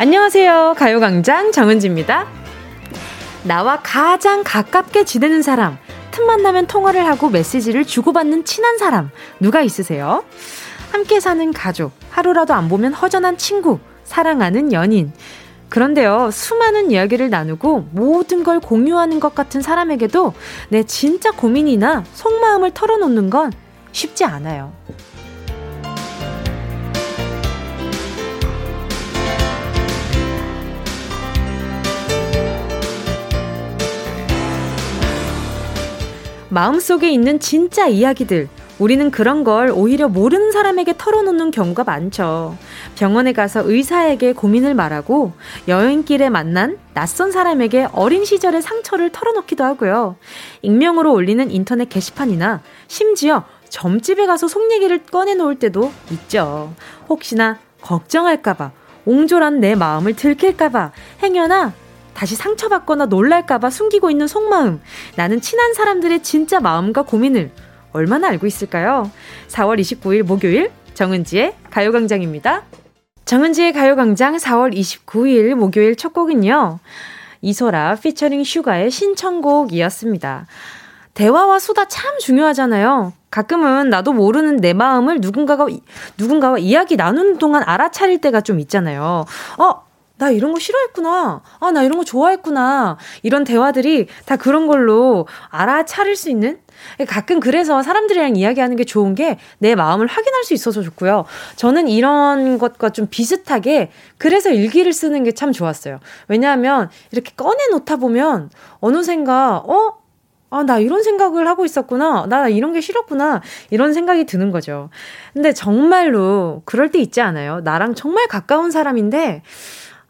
안녕하세요. 가요광장 정은지입니다. 나와 가장 가깝게 지내는 사람, 틈만 나면 통화를 하고 메시지를 주고받는 친한 사람, 누가 있으세요? 함께 사는 가족, 하루라도 안 보면 허전한 친구, 사랑하는 연인. 그런데요, 수많은 이야기를 나누고 모든 걸 공유하는 것 같은 사람에게도 내 진짜 고민이나 속마음을 털어놓는 건 쉽지 않아요. 마음속에 있는 진짜 이야기들. 우리는 그런 걸 오히려 모르는 사람에게 털어놓는 경우가 많죠. 병원에 가서 의사에게 고민을 말하고 여행길에 만난 낯선 사람에게 어린 시절의 상처를 털어놓기도 하고요. 익명으로 올리는 인터넷 게시판이나 심지어 점집에 가서 속 얘기를 꺼내놓을 때도 있죠. 혹시나 걱정할까봐, 옹졸한 내 마음을 들킬까봐, 행여나 다시 상처받거나 놀랄까봐 숨기고 있는 속마음. 나는 친한 사람들의 진짜 마음과 고민을 얼마나 알고 있을까요? 4월 29일 목요일 정은지의 가요광장입니다. 정은지의 가요광장 4월 29일 목요일 첫 곡은요. 이소라 피처링 슈가의 신청곡이었습니다. 대화와 수다 참 중요하잖아요. 가끔은 나도 모르는 내 마음을 누군가가, 누군가와 이야기 나누는 동안 알아차릴 때가 좀 있잖아요. 어, 나 이런 거 싫어했구나. 아, 나 이런 거 좋아했구나. 이런 대화들이 다 그런 걸로 알아차릴 수 있는? 가끔 그래서 사람들이랑 이야기하는 게 좋은 게 내 마음을 확인할 수 있어서 좋고요. 저는 이런 것과 좀 비슷하게 그래서 일기를 쓰는 게 참 좋았어요. 왜냐하면 이렇게 꺼내놓다 보면 어느샌가, 어? 아, 나 이런 생각을 하고 있었구나. 나 이런 게 싫었구나. 이런 생각이 드는 거죠. 근데 정말로 그럴 때 있지 않아요? 나랑 정말 가까운 사람인데,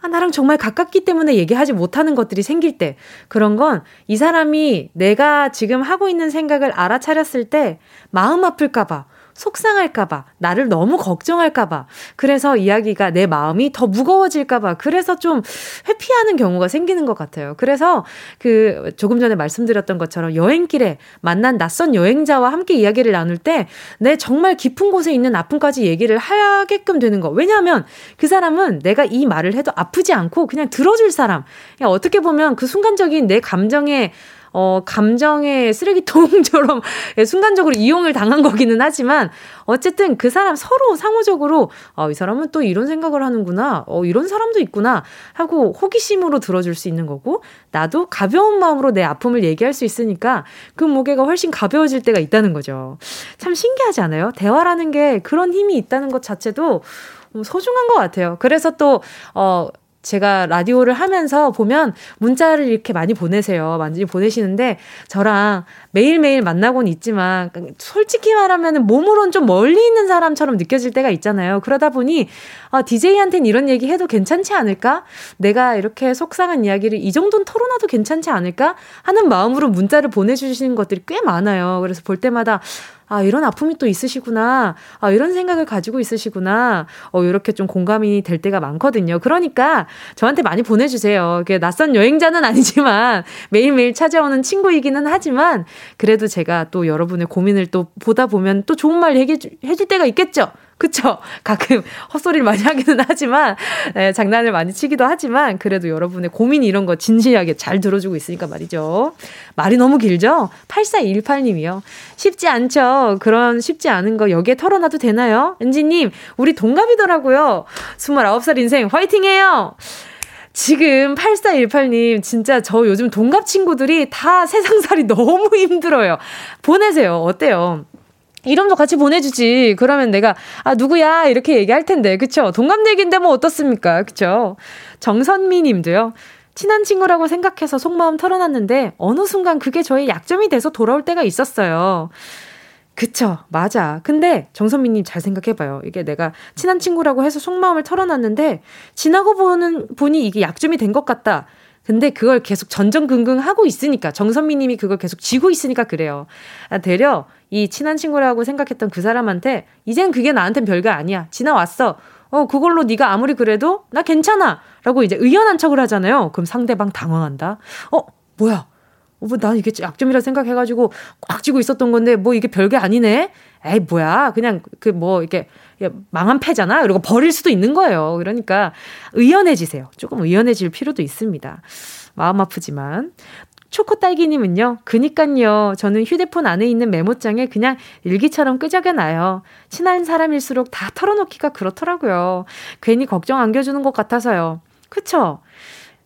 아, 나랑 정말 가깝기 때문에 얘기하지 못하는 것들이 생길 때, 그런 건 이 사람이 내가 지금 하고 있는 생각을 알아차렸을 때 마음 아플까봐, 속상할까봐, 나를 너무 걱정할까봐, 그래서 이야기가 내 마음이 더 무거워질까봐, 그래서 좀 회피하는 경우가 생기는 것 같아요. 그래서 그 조금 전에 말씀드렸던 것처럼 여행길에 만난 낯선 여행자와 함께 이야기를 나눌 때 내 정말 깊은 곳에 있는 아픔까지 얘기를 하게끔 되는 거. 왜냐하면 그 사람은 내가 이 말을 해도 아프지 않고 그냥 들어줄 사람. 그냥 어떻게 보면 그 순간적인 내 감정에 어, 감정의 쓰레기통처럼 순간적으로 이용을 당한 거기는 하지만 어쨌든 그 사람 서로 상호적으로 어, 이 사람은 또 이런 생각을 하는구나. 어, 이런 사람도 있구나. 하고 호기심으로 들어줄 수 있는 거고 나도 가벼운 마음으로 내 아픔을 얘기할 수 있으니까 그 무게가 훨씬 가벼워질 때가 있다는 거죠. 참 신기하지 않아요? 대화라는 게 그런 힘이 있다는 것 자체도 소중한 것 같아요. 그래서 또, 어, 제가 라디오를 하면서 보면 문자를 이렇게 많이 보내세요. 많이 보내시는데 저랑 매일매일 만나곤 있지만 솔직히 말하면 몸으론 좀 멀리 있는 사람처럼 느껴질 때가 있잖아요. 그러다 보니 아, DJ한테는 이런 얘기 해도 괜찮지 않을까? 내가 이렇게 속상한 이야기를 이 정도는 털어놔도 괜찮지 않을까? 하는 마음으로 문자를 보내주시는 것들이 꽤 많아요. 그래서 볼 때마다 아, 이런 아픔이 또 있으시구나. 아, 이런 생각을 가지고 있으시구나. 어, 이렇게 좀 공감이 될 때가 많거든요. 그러니까 저한테 많이 보내주세요. 낯선 여행자는 아니지만 매일매일 찾아오는 친구이기는 하지만 그래도 제가 또 여러분의 고민을 또 보다 보면 또 좋은 말 얘기해 줄 때가 있겠죠. 그쵸? 가끔 헛소리를 많이 하기는 하지만, 네, 장난을 많이 치기도 하지만, 그래도 여러분의 고민 이런 거 진지하게 잘 들어주고 있으니까 말이죠. 말이 너무 길죠? 8418님이요. 쉽지 않죠? 그런 쉽지 않은 거 여기에 털어놔도 되나요? 은지님, 우리 동갑이더라고요. 29살 인생 화이팅 해요! 지금 8418님, 진짜 저 요즘 동갑 친구들이 다 세상살이 너무 힘들어요. 보내세요. 어때요? 이름도 같이 보내주지. 그러면 내가, 아, 누구야? 이렇게 얘기할 텐데. 그쵸? 동갑 얘기인데 뭐 어떻습니까? 그쵸? 정선미 님도요. 친한 친구라고 생각해서 속마음 털어놨는데, 어느 순간 그게 저의 약점이 돼서 돌아올 때가 있었어요. 그쵸, 맞아. 근데 정선미님 잘 생각해봐요. 이게 내가 친한 친구라고 해서 속마음을 털어놨는데, 지나고 보는, 보니 이게 약점이 된 것 같다. 근데 그걸 계속 전전긍긍 하고 있으니까, 정선미 님이 그걸 계속 쥐고 있으니까 그래요. 아, 되려 이 친한 친구라고 생각했던 그 사람한테 이젠 그게 나한텐 별거 아니야. 지나왔어. 어, 그걸로 네가 아무리 그래도 나 괜찮아. 라고 이제 의연한 척을 하잖아요. 그럼 상대방 당황한다. 어, 뭐야? 어, 뭐, 난 이게 약점이라 생각해가지고 꽉 쥐고 있었던 건데, 뭐 이게 별게 아니네? 에이, 뭐야. 그냥 그 뭐, 이렇게 망한 패잖아. 그리고 버릴 수도 있는 거예요. 그러니까 의연해지세요. 조금 의연해질 필요도 있습니다. 마음 아프지만. 초코 딸기님은요, 그니깐요. 저는 휴대폰 안에 있는 메모장에 그냥 일기처럼 끄적여놔요. 친한 사람일수록 다 털어놓기가 그렇더라고요. 괜히 걱정 안겨주는 것 같아서요. 그쵸?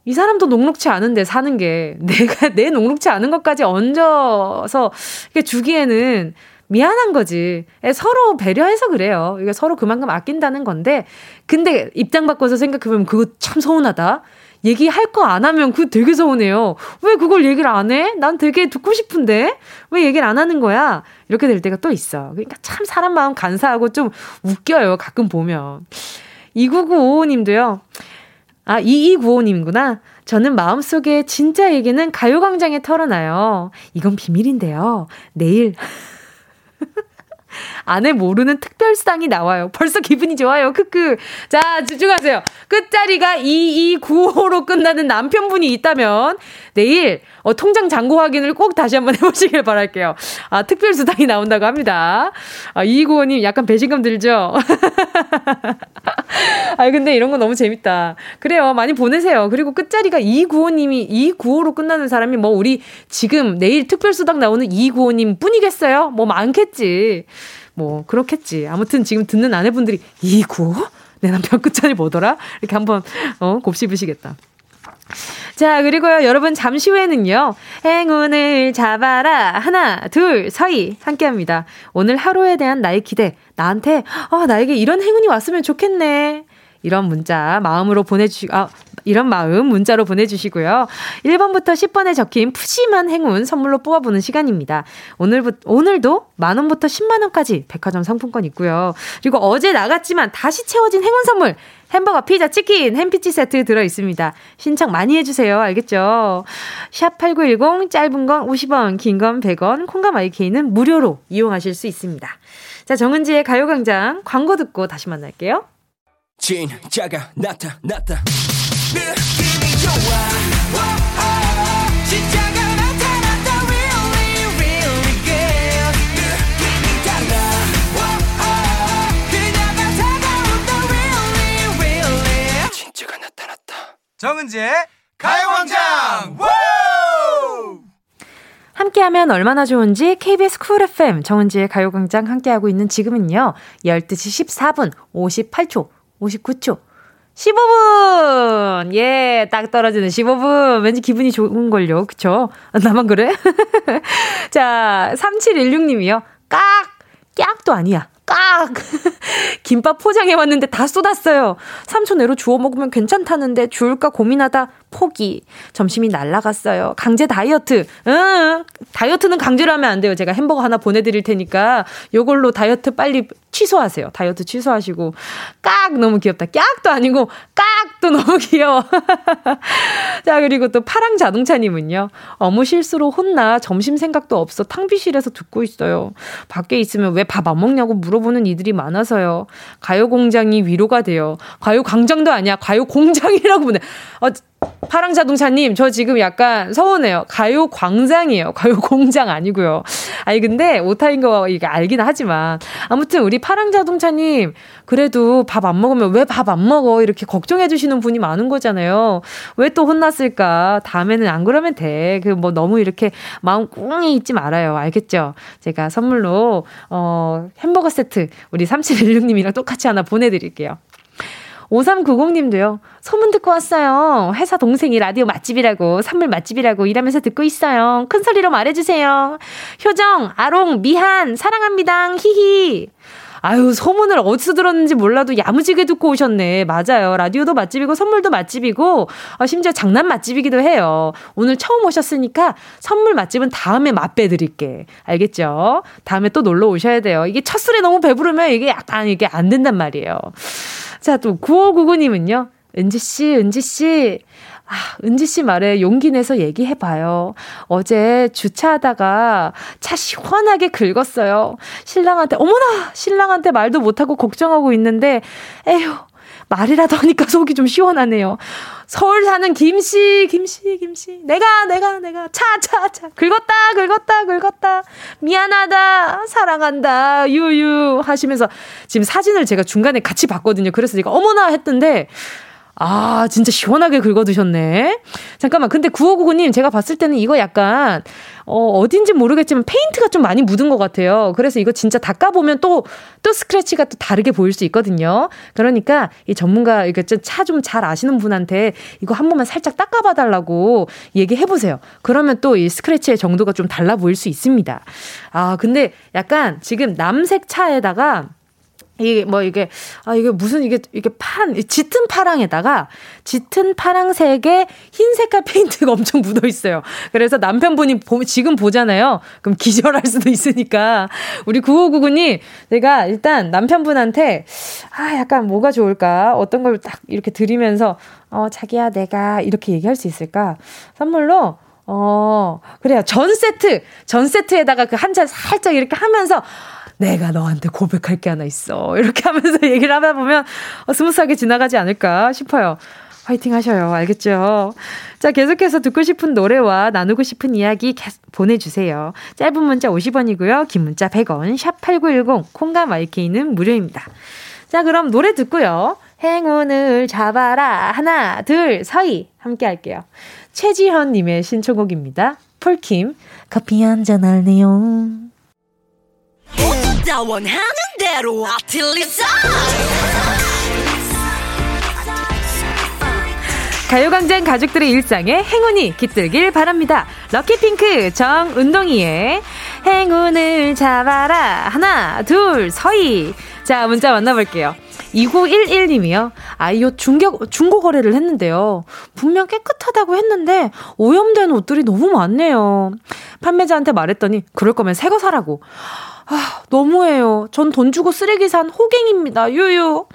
이 사람도 녹록치 않은데 사는 게 내가 내 녹록치 않은 것까지 얹어서 이게 주기에는 미안한 거지. 서로 배려해서 그래요. 이게 서로 그만큼 아낀다는 건데, 근데 입장 바꿔서 생각해보면 그거 참 서운하다. 얘기할 거 안 하면 그거 되게 서운해요. 왜 그걸 얘기를 안 해? 난 되게 듣고 싶은데? 왜 얘기를 안 하는 거야? 이렇게 될 때가 또 있어. 그러니까 참 사람 마음 간사하고 좀 웃겨요. 가끔 보면. 2995님도요. 아, 2295님이구나. 저는 마음속에 진짜 얘기는 가요광장에 털어놔요. 이건 비밀인데요. 내일. 아내 모르는 특별수당이 나와요. 벌써 기분이 좋아요. 크크. 자, 집중하세요. 끝자리가 2295로 끝나는 남편분이 있다면 내일 어, 통장 잔고 확인을 꼭 다시 한번 해보시길 바랄게요. 아, 특별수당이 나온다고 합니다. 아, 2295님 약간 배신감 들죠? 아, 근데 이런 거 너무 재밌다. 그래요. 많이 보내세요. 그리고 끝자리가 2295님이 2295로 끝나는 사람이 뭐 우리 지금 내일 특별 수당 나오는 2295님 뿐이겠어요? 뭐 많겠지. 뭐 그렇겠지. 아무튼 지금 듣는 아내분들이 295? 내 남편 끝자리 뭐더라? 이렇게 한번 어, 곱씹으시겠다. 자, 그리고요, 여러분, 잠시 후에는요, 행운을 잡아라. 하나, 둘, 서희. 함께 합니다. 오늘 하루에 대한 나의 기대. 나한테, 아, 나에게 이런 행운이 왔으면 좋겠네. 이런 문자 마음으로 보내주시, 아, 이런 마음 문자로 보내주시고요. 1번부터 10번에 적힌 푸짐한 행운 선물로 뽑아보는 시간입니다. 오늘부, 오늘도 만원부터 10만원까지 백화점 상품권 있고요. 그리고 어제 나갔지만 다시 채워진 행운 선물 햄버거, 피자, 치킨, 햄피치 세트 들어 있습니다. 신청 많이 해주세요. 알겠죠? 샵8910, 짧은 건 50원, 긴 건 100원, 콩감 IK는 무료로 이용하실 수 있습니다. 자, 정은지의 가요광장 광고 듣고 다시 만날게요. 진짜가 나타났다. 느낌이 좋아. 정은지의 가요광장. 함께하면 얼마나 좋은지 KBS 쿨 FM 정은지의 가요광장 함께하고 있는 지금은요. 12시 14분 58초 59초. 15분! 예, 딱 떨어지는 15분. 왠지 기분이 좋은걸요. 그쵸? 나만 그래? 자, 3716님이요. 깍! 깍도 아니야. 깍! 김밥 포장해 왔는데 다 쏟았어요. 삼촌 애로 주워 먹으면 괜찮다는데 주울까 고민하다 포기. 점심이 날라갔어요. 강제 다이어트. 응. 다이어트는 강제로 하면 안 돼요. 제가 햄버거 하나 보내드릴 테니까 요걸로 다이어트 빨리 취소하세요. 다이어트 취소하시고. 깍! 너무 귀엽다. 깍도 아니고 깍 도 너무 귀여워. 자, 그리고 또 파랑 자동차님은요. 어무 실수로 혼나 점심 생각도 없어 탕비실에서 듣고 있어요. 밖에 있으면 왜 밥 안 먹냐고 물어보는 이들이 많아서요. 가요공장이 위로가 돼요. 가요광장도 아니야. 가요공장이라고 보내. 어, 파랑 자동차님, 저 지금 약간 서운해요. 가요 광장이에요. 가요 공장 아니고요. 아니, 근데 오타인 거 이게 알긴 하지만. 아무튼 우리 파랑 자동차님, 그래도 밥 안 먹으면 왜 밥 안 먹어? 이렇게 걱정해 주시는 분이 많은 거잖아요. 왜 또 혼났을까? 다음에는 안 그러면 돼. 그 뭐 너무 이렇게 마음 꽁이 있지 말아요. 알겠죠? 제가 선물로, 어, 햄버거 세트 우리 3716님이랑 똑같이 하나 보내드릴게요. 5390님도요. 소문 듣고 왔어요. 회사 동생이 라디오 맛집이라고, 선물 맛집이라고 일하면서 듣고 있어요. 큰 소리로 말해주세요. 효정, 아롱, 미한, 사랑합니다. 히히. 아유, 소문을 어디서 들었는지 몰라도 야무지게 듣고 오셨네. 맞아요. 라디오도 맛집이고, 선물도 맛집이고, 어, 심지어 장난 맛집이기도 해요. 오늘 처음 오셨으니까 선물 맛집은 다음에 맛배 드릴게. 알겠죠? 다음에 또 놀러 오셔야 돼요. 이게 첫 술에 너무 배부르면 이게 약간 이게 안 된단 말이에요. 자, 또 9599님은요. 은지씨, 은지씨. 아, 은지 씨 말에 용기 내서 얘기해 봐요. 어제 주차하다가 차 시원하게 긁었어요. 신랑한테, 어머나! 신랑한테 말도 못 하고 걱정하고 있는데, 에휴, 말이라도 하니까 속이 좀 시원하네요. 서울 사는 김씨, 김씨, 김씨. 내가, 내가, 내가. 차, 차, 차. 긁었다, 긁었다, 긁었다. 미안하다. 사랑한다. 유유. 하시면서 지금 사진을 제가 중간에 같이 봤거든요. 그래서 제가 어머나 했던데, 아, 진짜 시원하게 긁어두셨네. 잠깐만. 근데 9599님, 제가 봤을 때는 이거 약간, 어, 어딘지 모르겠지만 페인트가 좀 많이 묻은 것 같아요. 그래서 이거 진짜 닦아보면 또, 또 스크래치가 또 다르게 보일 수 있거든요. 그러니까 이 전문가, 이거 차좀 잘 아시는 분한테 이거 한 번만 살짝 닦아봐달라고 얘기해보세요. 그러면 또 이 스크래치의 정도가 좀 달라 보일 수 있습니다. 아, 근데 약간 지금 남색 차에다가 이게 뭐 이게 아 이게 무슨 이게 이게 파란 짙은 파랑에다가 짙은 파랑색에 흰 색깔 페인트가 엄청 묻어 있어요. 그래서 남편분이 보, 지금 보잖아요. 그럼 기절할 수도 있으니까 우리 9599님 제가 일단 남편분한테 아 약간 뭐가 좋을까 어떤 걸 딱 이렇게 드리면서 어 자기야 내가 이렇게 얘기할 수 있을까 선물로 어 그래요 전 세트 전 세트에다가 그 한 잔 살짝 이렇게 하면서 내가 너한테 고백할 게 하나 있어. 이렇게 하면서 얘기를 하다 보면 어, smooth하게 지나가지 않을까 싶어요. 화이팅 하셔요. 알겠죠? 자, 계속해서 듣고 싶은 노래와 나누고 싶은 이야기 보내주세요. 짧은 문자 50원이고요. 긴 문자 100원, 샵8910, 콩과 마이케이는 무료입니다. 자, 그럼 노래 듣고요. 행운을 잡아라. 하나, 둘, 서희. 함께 할게요. 최지현님의 신청곡입니다. 폴킴, 커피 한 잔 할래요. 다 원하는 대로 아틀리사 가요광장 가족들의 일상에 행운이 깃들길 바랍니다. 럭키핑크 정운동이의 행운을 잡아라. 하나, 둘, 서희. 자, 문자 만나볼게요. 2911님이요. 아이옷 중격, 중고 거래를 했는데요. 분명 깨끗하다고 했는데 오염된 옷들이 너무 많네요. 판매자한테 말했더니 그럴 거면 새 거 사라고. 아, 너무해요. 전 돈 주고 쓰레기 산 호갱입니다. 유유.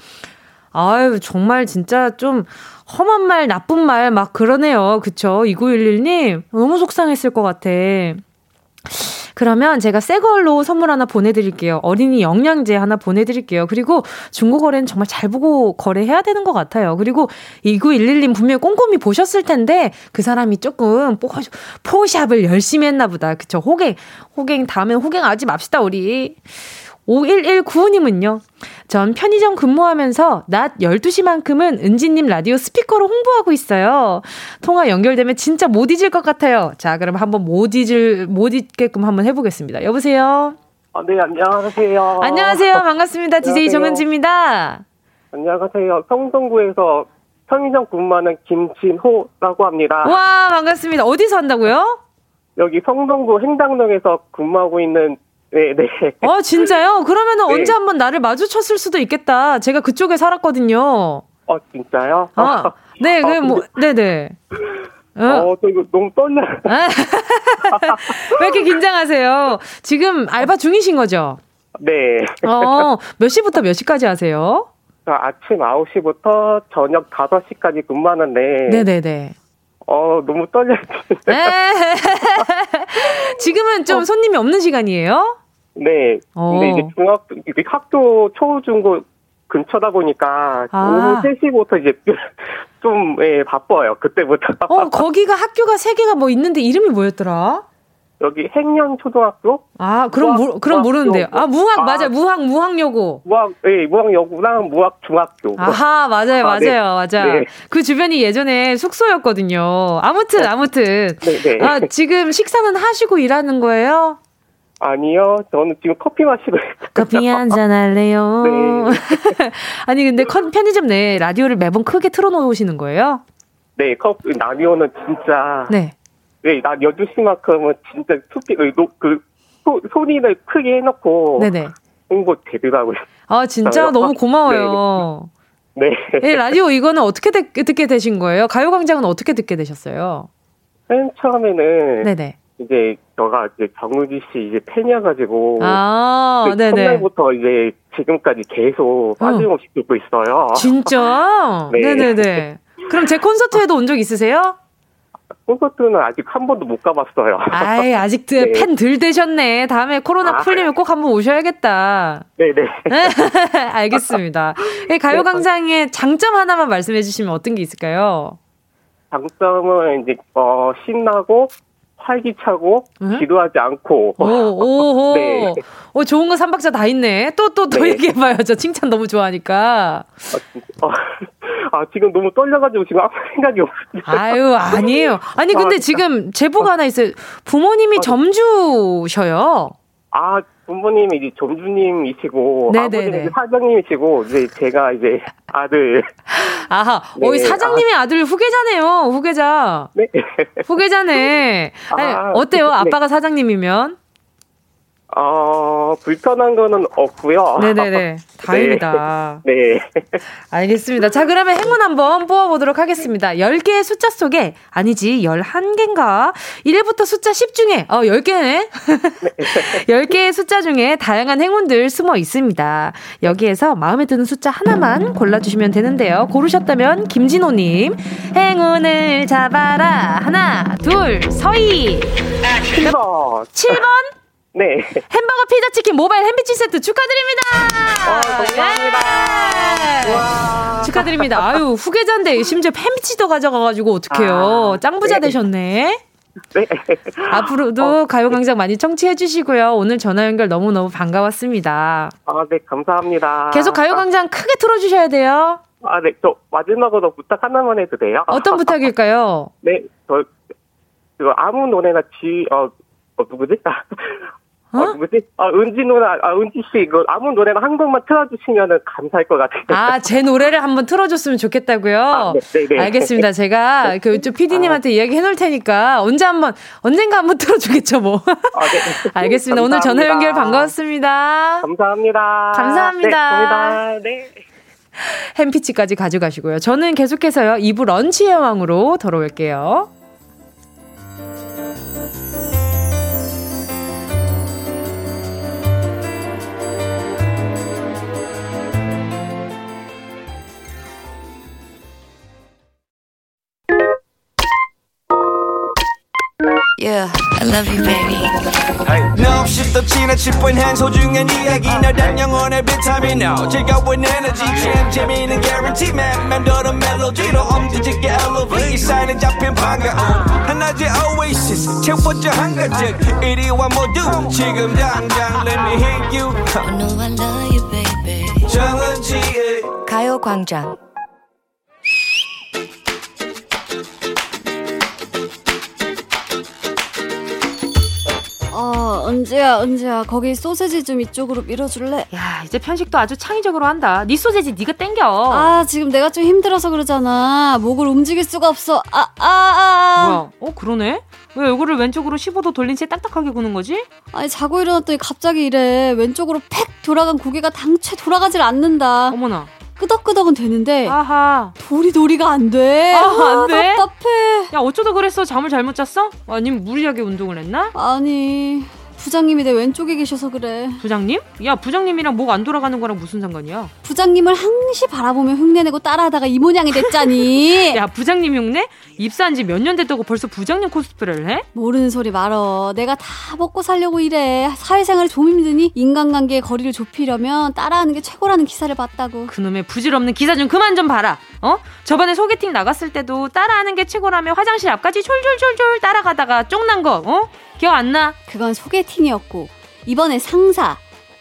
아유, 정말 진짜 좀 험한 말, 나쁜 말 막 그러네요. 그쵸? 2911님. 너무 속상했을 것 같아. 그러면 제가 새 걸로 선물 하나 보내드릴게요. 어린이 영양제 하나 보내드릴게요. 그리고 중고 거래는 정말 잘 보고 거래해야 되는 것 같아요. 그리고 2911님 분명히 꼼꼼히 보셨을 텐데 그 사람이 조금 포, 포샵을 열심히 했나 보다. 그쵸? 호갱, 호갱, 다음엔 호갱 하지 맙시다, 우리. 5119님은요. 전 편의점 근무하면서 낮 12시만큼은 은지님 라디오 스피커로 홍보하고 있어요. 통화 연결되면 진짜 못 잊을 것 같아요. 자, 그럼 한번 못 잊을, 못 잊게끔 한번 해보겠습니다. 여보세요? 아, 네, 안녕하세요. 안녕하세요. 반갑습니다. DJ 정은지입니다. 안녕하세요. 성동구에서 편의점 근무하는 김진호라고 합니다. 와, 반갑습니다. 어디서 한다고요? 여기 성동구 행당동에서 근무하고 있는 네, 네. 어, 진짜요? 그러면 은 네. 언제 한번 나를 마주쳤을 수도 있겠다. 제가 그쪽에 살았거든요. 어, 진짜요? 아, 네, 그, 뭐, 네네. 네. 어, 어, 저 이거 너무 떨려. 왜 이렇게 긴장하세요? 지금 알바 중이신 거죠? 네. 어, 몇 시부터 몇 시까지 하세요? 아침 9시부터 저녁 5시까지 근무하는데. 네네네. 어, 너무 떨려요. 지금은 좀 어. 손님이 없는 시간이에요? 네. 어. 근데 이제 중학, 학교 초, 중고 근처다 보니까 아. 오후 3시부터 이제 좀, 예, 바빠요. 그때부터. 어, 거기가 학교가 3개가 뭐 있는데 이름이 뭐였더라? 여기 행년 초등학교? 아, 그럼 무학, 모, 그럼 모르는데요. 아, 무학 아, 맞아. 무학 무학여고. 무학 예, 무학여고랑 무학 중학교. 아하, 맞아요. 아, 네. 맞아요. 네. 맞아. 네. 그 주변이 예전에 숙소였거든요. 아무튼 어. 아무튼. 네, 네. 아, 지금 식사는 하시고 일하는 거예요? 아니요, 저는 지금 커피 마시고 커피 한 잔 할래요. 네. 아니 근데 편의점 내 라디오를 매번 크게 틀어놓으시는 거예요? 네, 커피 라디오는 진짜 네. 네, 난 여주시만큼은 진짜 소피, 그, 그 소, 소리를 크게 해놓고. 네네. 홍보 되더라고요. 아, 진짜 너무 고마워요. 네. 네. 네. 라디오 이거는 어떻게 듣, 듣게 되신 거예요? 가요광장은 어떻게 듣게 되셨어요? 맨 처음에는. 네네. 이제 저가 이제 정우지 씨 이제 팬이어가지고 아, 그 네네. 첫날부터 이제 지금까지 계속 빠짐없이 어. 듣고 있어요. 진짜? 네. 네네네. 그럼 제 콘서트에도 온 적 있으세요? 콘서트는 아직 한 번도 못 가봤어요. 아이, 아직 네. 팬들 되셨네. 다음에 코로나 아, 풀리면 꼭 한번 오셔야겠다. 네네. 알겠습니다. 가요광장의 장점 하나만 말씀해 주시면 어떤 게 있을까요? 장점은 이제 어 신나고 활기차고 응? 지루하지 않고. 오, 오, 오. 네. 오, 좋은 거 3박자 다 있네. 또, 또, 또 네. 얘기해봐요. 저 칭찬 너무 좋아하니까. 아, 어, 아, 지금 너무 떨려가지고 지금 아무 생각이 없어요. 아유, 아니에요. 아니, 근데 아, 지금 제보가 어. 하나 있어요. 부모님이 아, 네. 점주셔요. 아, 부모님이 이제 점주님이시고 아버님이 사장님이시고 이제 제가 이제 아들. 아하, 네. 어, 사장님의 아. 들 후계자네요. 후계자. 네. 후계자네. 아니, 아, 어때요? 네. 아빠가 사장님이면? 어, 불편한 거는 없고요. 네네네. 다행이다. 네. 네. 알겠습니다. 자, 그러면 행운 한번 뽑아보도록 하겠습니다. 10개의 숫자 속에, 아니지, 11개인가? 1부터 숫자 10 중에, 어, 10개네? 네. 10개의 숫자 중에 다양한 행운들 숨어 있습니다. 여기에서 마음에 드는 숫자 하나만 골라주시면 되는데요. 고르셨다면, 김진호님, 행운을 잡아라. 하나, 둘, 서희. 7번. 7번? 네. 햄버거 피자 치킨 모바일 햄비치 세트 축하드립니다. 와, 감사합니다. 예. 축하드립니다. 아유, 후계자인데 심지어 햄비치도 가져가가지고 어떡해요. 아, 짱부자 네. 되셨네. 네. 앞으로도 어, 가요광장 많이 청취해 주시고요. 오늘 전화 연결 너무너무 반가웠습니다. 아, 네, 감사합니다. 계속 가요광장 아, 크게 틀어주셔야 돼요. 아, 네, 저 마지막으로 부탁 하나만 해도 돼요? 어떤 부탁일까요? 네, 저, 그 아무 노래나 지, 어, 어 누구지? 어? 어, 누구지? 아, 은지 누나, 아, 은지 씨, 이거 아무 노래나 한 곡만 틀어주시면 감사할 것 같아요. 아, 제 노래를 한번 틀어줬으면 좋겠다고요? 아, 네, 네, 네. 알겠습니다. 제가 네. 그쪽 PD님한테 아. 이야기 해놓을 테니까 언제 한 번, 언젠가 한번 틀어주겠죠, 뭐. 아, 네. 알겠습니다. 오늘 전화 연결 반가웠습니다. 감사합니다. 감사합니다. 네, 네. 햄피치까지 가져가시고요. 저는 계속해서요, 2부 런치의 왕으로 돌아올게요. Yeah, I love you, baby. Chip when hands hold you and 이야기 너단 영혼의 비타민 now. 즐거운 에너지 참 재미있는 guarantee man. 맴도는 멜로디로 엄지짓게 elevate. 이 사인은 잡힌 반가움. 하나의 oasis 채워져 한 가득. 이리와 모두 지금 당장 let me hit you. I know I love you, baby. 정은지의 가요광장. 어, 은지야, 은지야, 거기 소세지 좀 이쪽으로 밀어줄래? 야, 이제 편식도 아주 창의적으로 한다. 네 소세지 네가 땡겨. 아, 지금 내가 좀 힘들어서 그러잖아. 목을 움직일 수가 없어. 아, 아, 아. 뭐야? 어, 그러네? 왜 얼굴을 왼쪽으로 15도 돌린 채 딱딱하게 구는 거지? 아니, 자고 일어났더니 갑자기 이래. 왼쪽으로 팩 돌아간 고개가 당최 돌아가질 않는다. 어머나. 끄덕끄덕은 되는데 아하 도리도리가 안 돼. 아, 안 돼? 답답해. 야 어쩌다 그랬어? 잠을 잘못 잤어? 아니면 무리하게 운동을 했나? 아니 부장님이 내 왼쪽에 계셔서 그래. 부장님? 야, 부장님이랑 목 안 돌아가는 거랑 무슨 상관이야? 부장님을 항시 바라보며 흉내내고 따라하다가 이 모양이 됐잖니. 야, 부장님 흉내? 입사한 지 몇 년 됐다고 벌써 부장님 코스프레를 해? 모르는 소리 말어. 내가 다 먹고 살려고 이래. 사회생활이 좀 힘드니 인간관계의 거리를 좁히려면 따라하는 게 최고라는 기사를 봤다고. 그놈의 부질없는 기사 좀 그만 좀 봐라. 어? 저번에 소개팅 나갔을 때도 따라하는 게 최고라며 화장실 앞까지 졸졸졸졸 따라가다가 쫑난 거, 어? 기억 안 나? 그건 소개팅이었고 이번에 상사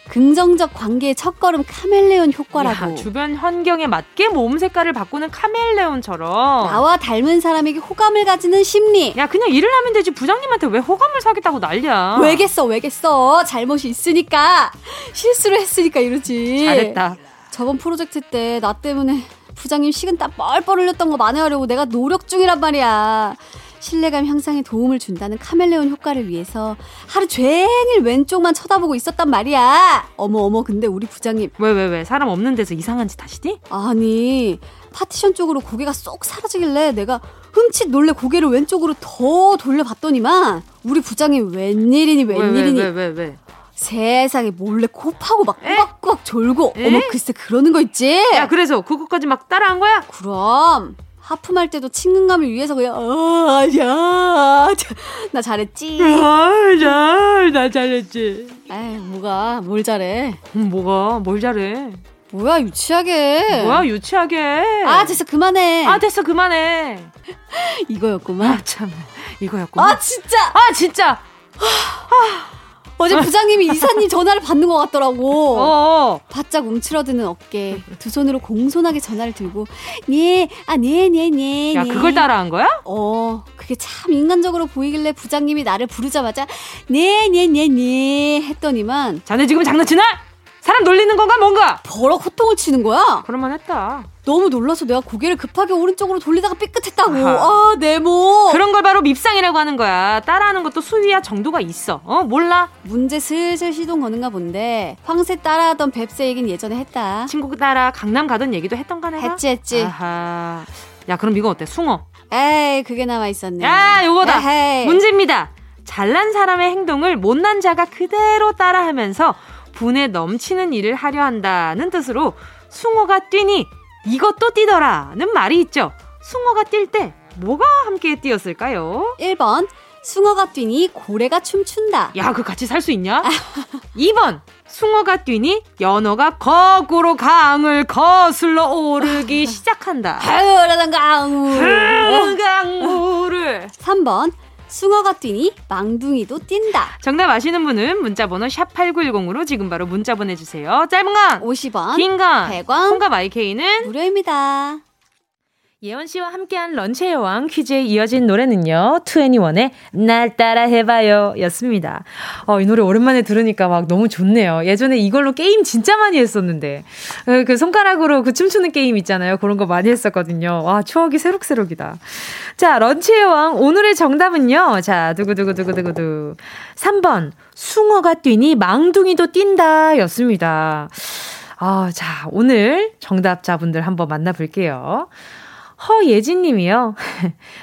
긍정적 관계의 첫걸음 카멜레온 효과라고. 야, 주변 환경에 맞게 몸 색깔을 바꾸는 카멜레온처럼. 나와 닮은 사람에게 호감을 가지는 심리. 야, 그냥 일을 하면 되지. 부장님한테 왜 호감을 사겠다고 난리야. 왜겠어, 왜겠어. 잘못이 있으니까. 실수를 했으니까 이러지. 잘했다. 저번 프로젝트 때 나 때문에 부장님 식은 땀 뻘뻘 흘렸던 거 만회하려고 내가 노력 중이란 말이야. 신뢰감 향상에 도움을 준다는 카멜레온 효과를 위해서 하루 종일 왼쪽만 쳐다보고 있었단 말이야. 어머 어머 근데 우리 부장님 왜 왜 왜 사람 없는 데서 이상한 짓 하시니? 아니 파티션 쪽으로 고개가 쏙 사라지길래 내가 흠칫 놀래 고개를 왼쪽으로 더 돌려봤더니만 우리 부장님 웬일이니 웬일이니 왜, 왜, 왜, 왜, 세상에 몰래 코 파고 막 꾸박꾸박 졸고 에? 어머 글쎄 그러는 거 있지 야 그래서 그거까지 막 따라한 거야? 그럼 하품할 때도 친근감을 위해서 그냥 어, 아야 나 잘했지 아 야 나 잘했지 에이 뭐가 뭘 잘해 음, 뭐가 뭘 잘해 뭐야 유치하게. 뭐야 유치하게. 아 됐어 그만해. 아 됐어 그만해. 이거였구만. 아 참. 이거였구만. 아 진짜. 아 진짜. 아. 어제 부장님이 이사님 전화를 받는 것 같더라고. 어. 바짝 움츠러드는 어깨, 두 손으로 공손하게 전화를 들고, 네, 아, 네, 네, 네. 야, 네. 그걸 따라한 거야? 어, 그게 참 인간적으로 보이길래 부장님이 나를 부르자마자, 네, 네, 네, 네. 했더니만. 자네 지금 장난치나? 사람 놀리는 건가 뭔가? 버럭 호통을 치는 거야? 그럴만 했다. 너무 놀라서 내가 고개를 급하게 오른쪽으로 돌리다가 삐끗했다고. 아하. 아, 내 목. 그런 걸 바로 밉상이라고 하는 거야. 따라하는 것도 수위와 정도가 있어. 어, 몰라? 문제 슬슬 시동 거는가 본데. 황새 따라하던 뱁새 얘긴 예전에 했다. 친구 따라 강남 가던 얘기도 했던가 내가? 했지, 했지. 아하. 야, 그럼 이거 어때? 숭어. 에이, 그게 나와 있었네. 야, 요거다. 에헤이. 문제입니다. 잘난 사람의 행동을 못난 자가 그대로 따라하면서 분에 넘치는 일을 하려 한다는 뜻으로 숭어가 뛰니 이것도 뛰더라는 말이 있죠. 숭어가 뛸 때 뭐가 함께 뛰었을까요? 1번 숭어가 뛰니 고래가 춤춘다. 야, 그 같이 살 수 있냐? 2번 숭어가 뛰니 연어가 거꾸로 강을 거슬러 오르기 시작한다. 흐르던 강물. 흐르던 강물을. 3번 숭어가 뛰니 망둥이도 뛴다. 정답 아시는 분은 문자번호 샵 8910으로 지금 바로 문자 보내주세요. 짧은 건 50원, 긴건 100원, 콩과 마이케이는 무료입니다. 예원 씨와 함께한 런치의 여왕 퀴즈에 이어진 노래는요. 2NE1의 날 따라 해봐요 였습니다. 어, 이 노래 오랜만에 들으니까 막 너무 좋네요. 예전에 이걸로 게임 진짜 많이 했었는데. 그, 그 손가락으로 그 춤추는 게임 있잖아요. 그런 거 많이 했었거든요. 와, 추억이 새록새록이다. 자, 런치의 여왕 오늘의 정답은요. 자, 두구두구두구두구두. 3번 숭어가 뛰니 망둥이도 뛴다 였습니다. 아, 자, 오늘 정답자분들 한번 만나볼게요. 허예진 님이요.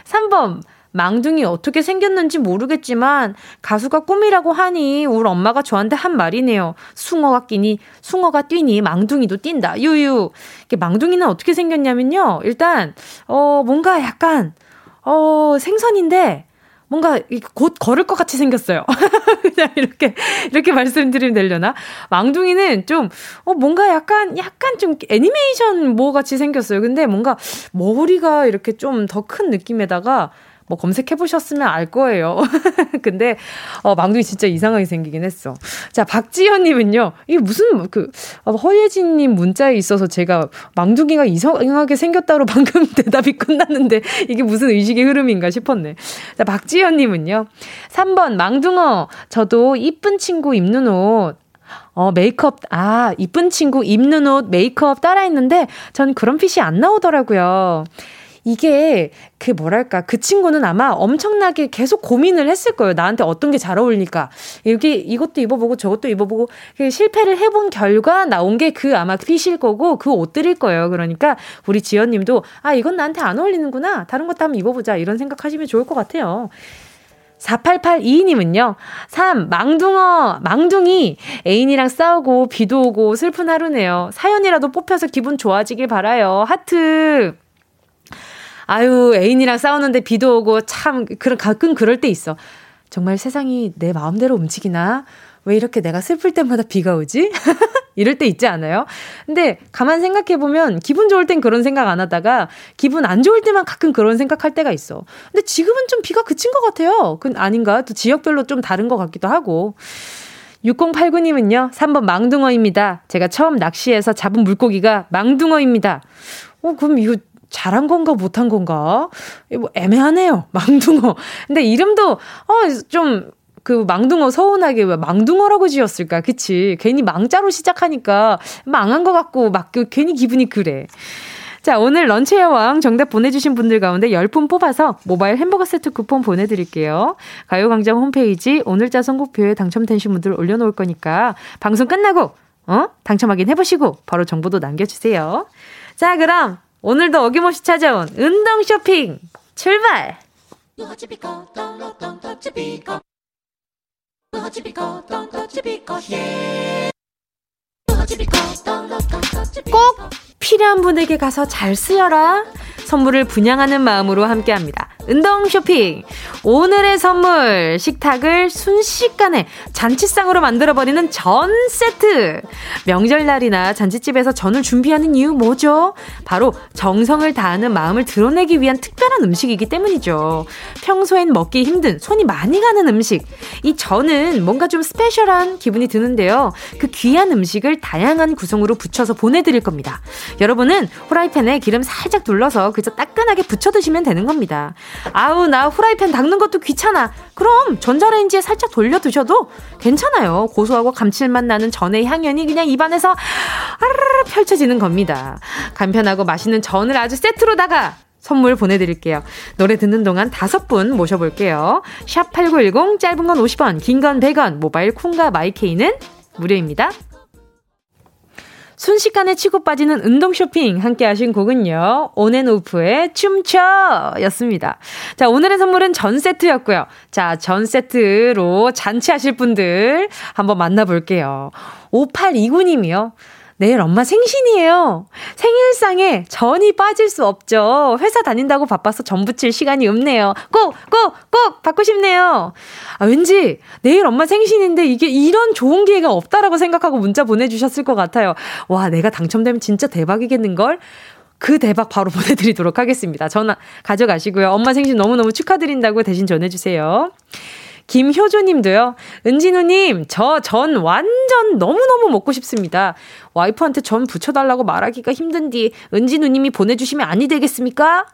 3번. 망둥이 어떻게 생겼는지 모르겠지만 가수가 꿈이라고 하니 우리 엄마가 저한테 한 말이네요. 숭어가 끼니 숭어가 뛰니 망둥이도 뛴다. 유유. 이게 망둥이는 어떻게 생겼냐면요. 일단 어 뭔가 약간 어 생선인데 뭔가 곧 걸을 것 같이 생겼어요. 그냥 이렇게, 이렇게 말씀드리면 되려나? 망둥이는 좀, 어, 뭔가 약간, 약간 좀 애니메이션 뭐 같이 생겼어요. 근데 뭔가 머리가 이렇게 좀 더 큰 느낌에다가 뭐 검색해 보셨으면 알 거예요. 근데 어 망둥이 진짜 이상하게 생기긴 했어. 자, 박지현 님은요. 이게 무슨 그 어, 허예진 님 문자에 있어서 제가 망둥이가 이상하게 생겼다로 방금 대답이 끝났는데 이게 무슨 의식의 흐름인가 싶었네. 자, 박지현 님은요. 3번 망둥어. 저도 이쁜 친구 입는 옷 어, 메이크업, 아, 이쁜 친구 입는 옷, 메이크업 따라 했는데, 전 그런 핏이 안 나오더라고요. 이게 그 뭐랄까 그 친구는 아마 엄청나게 계속 고민을 했을 거예요. 나한테 어떤 게 잘 어울릴까. 여기 이것도 입어보고 저것도 입어보고 실패를 해본 결과 나온 게 그 아마 핏일 거고 그 옷들일 거예요. 그러니까 우리 지연님도 아 이건 나한테 안 어울리는구나. 다른 것도 한번 입어보자 이런 생각하시면 좋을 것 같아요. 4882님은요, 3. 망둥어, 망둥이. 애인이랑 싸우고 비도 오고 슬픈 하루네요. 사연이라도 뽑혀서 기분 좋아지길 바라요. 하트. 아유, 애인이랑 싸우는데 비도 오고 참, 그런, 가끔 그럴 때 있어. 정말 세상이 내 마음대로 움직이나? 왜 이렇게 내가 슬플 때마다 비가 오지? 이럴 때 있지 않아요? 근데 가만 생각해보면 기분 좋을 땐 그런 생각 안 하다가 기분 안 좋을 때만 가끔 그런 생각할 때가 있어. 근데 지금은 좀 비가 그친 것 같아요. 그 아닌가? 또 지역별로 좀 다른 것 같기도 하고. 6089님은요, 3번 망둥어입니다. 제가 처음 낚시해서 잡은 물고기가 망둥어입니다. 어, 그럼 이거 잘한 건가 못한 건가? 뭐 애매하네요. 망둥어. 근데 이름도 어좀 그 망둥어 서운하게 왜 망둥어라고 지었을까? 그치? 괜히 망자로 시작하니까 망한 것 같고 막 그 괜히 기분이 그래. 자, 오늘 런치 여왕 정답 보내주신 분들 가운데 10분 뽑아서 모바일 햄버거 세트 쿠폰 보내드릴게요. 가요광장 홈페이지 오늘자 선곡표에 당첨되신 분들 올려놓을 거니까 방송 끝나고, 어? 당첨 확인 해보시고 바로 정보도 남겨주세요. 자, 그럼 오늘도 어김없이 찾아온 운동 쇼핑 출발! 꼭 필요한 분에게 가서 잘 쓰여라. 선물을 분양하는 마음으로 함께 합니다. 운동 쇼핑. 오늘의 선물, 식탁을 순식간에 잔치상으로 만들어버리는 전 세트. 명절날이나 잔치집에서 전을 준비하는 이유 뭐죠? 바로 정성을 다하는 마음을 드러내기 위한 특별한 음식이기 때문이죠. 평소엔 먹기 힘든, 손이 많이 가는 음식. 이 전은 뭔가 좀 스페셜한 기분이 드는데요. 그 귀한 음식을 다양한 구성으로 붙여서 보내드릴 겁니다. 여러분은 후라이팬에 기름 살짝 둘러서 그저 따끈하게 붙여 드시면 되는 겁니다. 아우, 나 후라이팬 닦는 것도 귀찮아. 그럼 전자레인지에 살짝 돌려 두셔도 괜찮아요. 고소하고 감칠맛 나는 전의 향연이 그냥 입안에서 아르르 펼쳐지는 겁니다. 간편하고 맛있는 전을 아주 세트로다가 선물 보내드릴게요. 노래 듣는 동안 다섯 분 모셔볼게요. 샵 8910, 짧은 건 50원, 긴 건 100원, 모바일 콩과 마이케이는 무료입니다. 순식간에 치고 빠지는 운동 쇼핑 함께 하신 곡은요. 온앤오프의 춤춰 였습니다. 자, 오늘의 선물은 전 세트였고요. 자, 전 세트로 잔치하실 분들 한번 만나볼게요. 5829님이요. 내일 엄마 생신이에요. 생일상에 전이 빠질 수 없죠. 회사 다닌다고 바빠서 전 부칠 시간이 없네요. 꼭, 꼭, 꼭 받고 싶네요. 아, 왠지 내일 엄마 생신인데 이게 이런 좋은 기회가 없다라고 생각하고 문자 보내주셨을 것 같아요. 와, 내가 당첨되면 진짜 대박이겠는걸? 그 대박 바로 보내드리도록 하겠습니다. 전화 가져가시고요. 엄마 생신 너무너무 축하드린다고 대신 전해주세요. 김효주 님도요. 은진우님, 저 전 완전 너무너무 먹고 싶습니다. 와이프한테 전 붙여달라고 말하기가 힘든디, 은진우님이 보내주시면 아니 되겠습니까?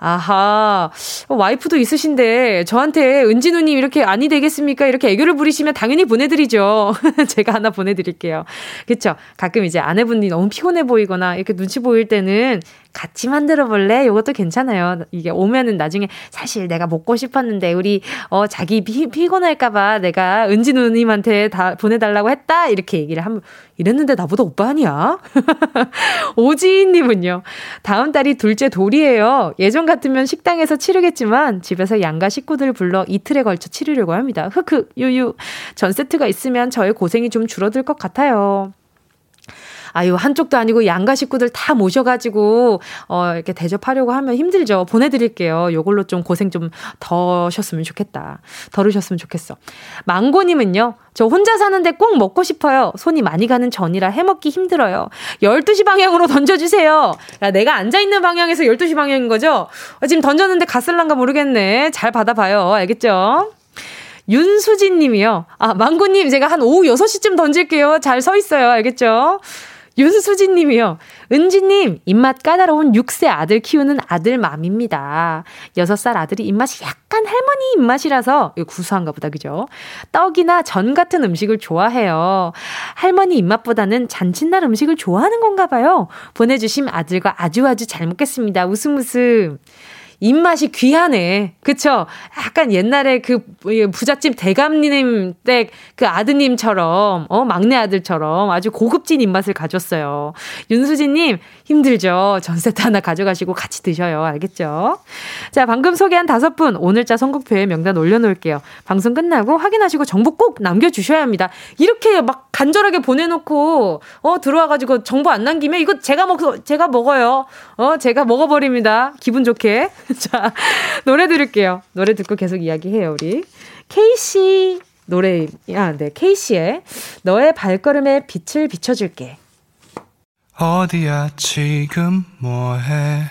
아하, 어, 와이프도 있으신데 저한테 은진우님 이렇게 아니 되겠습니까? 이렇게 애교를 부리시면 당연히 보내드리죠. 제가 하나 보내드릴게요. 그쵸? 가끔 이제 아내분이 너무 피곤해 보이거나 이렇게 눈치 보일 때는 같이 만들어 볼래? 이것도 괜찮아요. 이게 오면은 나중에 사실 내가 먹고 싶었는데 우리 어 자기 피, 피곤할까봐 내가 은지 누님한테 다 보내달라고 했다 이렇게 얘기를 한번 이랬는데 나보다 오빠 아니야? 오지인님은요. 다음 달이 둘째 돌이에요. 예전 같으면 식당에서 치르겠지만 집에서 양가 식구들 불러 이틀에 걸쳐 치르려고 합니다. 흑흑 유유 전 세트가 있으면 저의 고생이 좀 줄어들 것 같아요. 아유, 한쪽도 아니고 양가 식구들 다 모셔가지고, 어, 이렇게 대접하려고 하면 힘들죠. 보내드릴게요. 요걸로 좀 고생 좀 더셨으면 좋겠다. 덜으셨으면 좋겠어. 망고님은요, 저 혼자 사는데 꼭 먹고 싶어요. 손이 많이 가는 전이라 해먹기 힘들어요. 12시 방향으로 던져주세요. 야, 내가 앉아있는 방향에서 12시 방향인 거죠? 어, 지금 던졌는데 갔을란가 모르겠네. 잘 받아봐요. 알겠죠? 윤수진 님이요. 아, 망고님, 제가 한 오후 6시쯤 던질게요. 잘 서 있어요. 알겠죠? 윤수진 님이요. 은지 님, 입맛 까다로운 6세 아들 키우는 아들 맘입니다. 6살 아들이 입맛이 약간 할머니 입맛이라서, 이거 구수한가 보다, 그죠? 떡이나 전 같은 음식을 좋아해요. 할머니 입맛보다는 잔칫날 음식을 좋아하는 건가 봐요. 보내주신 아들과 아주 아주 잘 먹겠습니다. 웃음 웃음. 입맛이 귀하네. 그쵸? 약간 옛날에 그 부잣집 대감님 댁 그 아드님처럼, 어, 막내 아들처럼 아주 고급진 입맛을 가졌어요. 윤수진님, 힘들죠? 전세트 하나 가져가시고 같이 드셔요. 알겠죠? 자, 방금 소개한 다섯 분, 오늘자 선곡표에 명단 올려놓을게요. 방송 끝나고 확인하시고 정보 꼭 남겨주셔야 합니다. 이렇게 막 간절하게 보내놓고, 어, 들어와가지고 정보 안 남기면 이거 제가 먹, 제가 먹어요. 어, 제가 먹어버립니다. 기분 좋게. 자, 노래 들을게요. 노래 듣고 계속 이야기해요, 우리. 케이씨 노래, 아, 네, 케이씨의 너의 발걸음에 빛을 비춰줄게. 어디야, 지금 뭐해?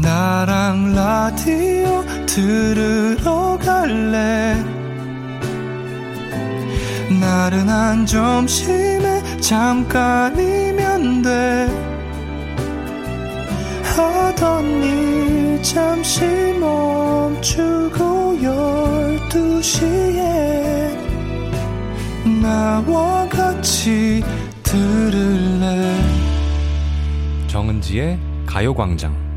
나랑 라디오 들으러 갈래? 나른한 점심에 잠깐이면 돼. 하던 일 잠시 멈추고 열두 시에 나와 같이 들을래 정은지의 가요광장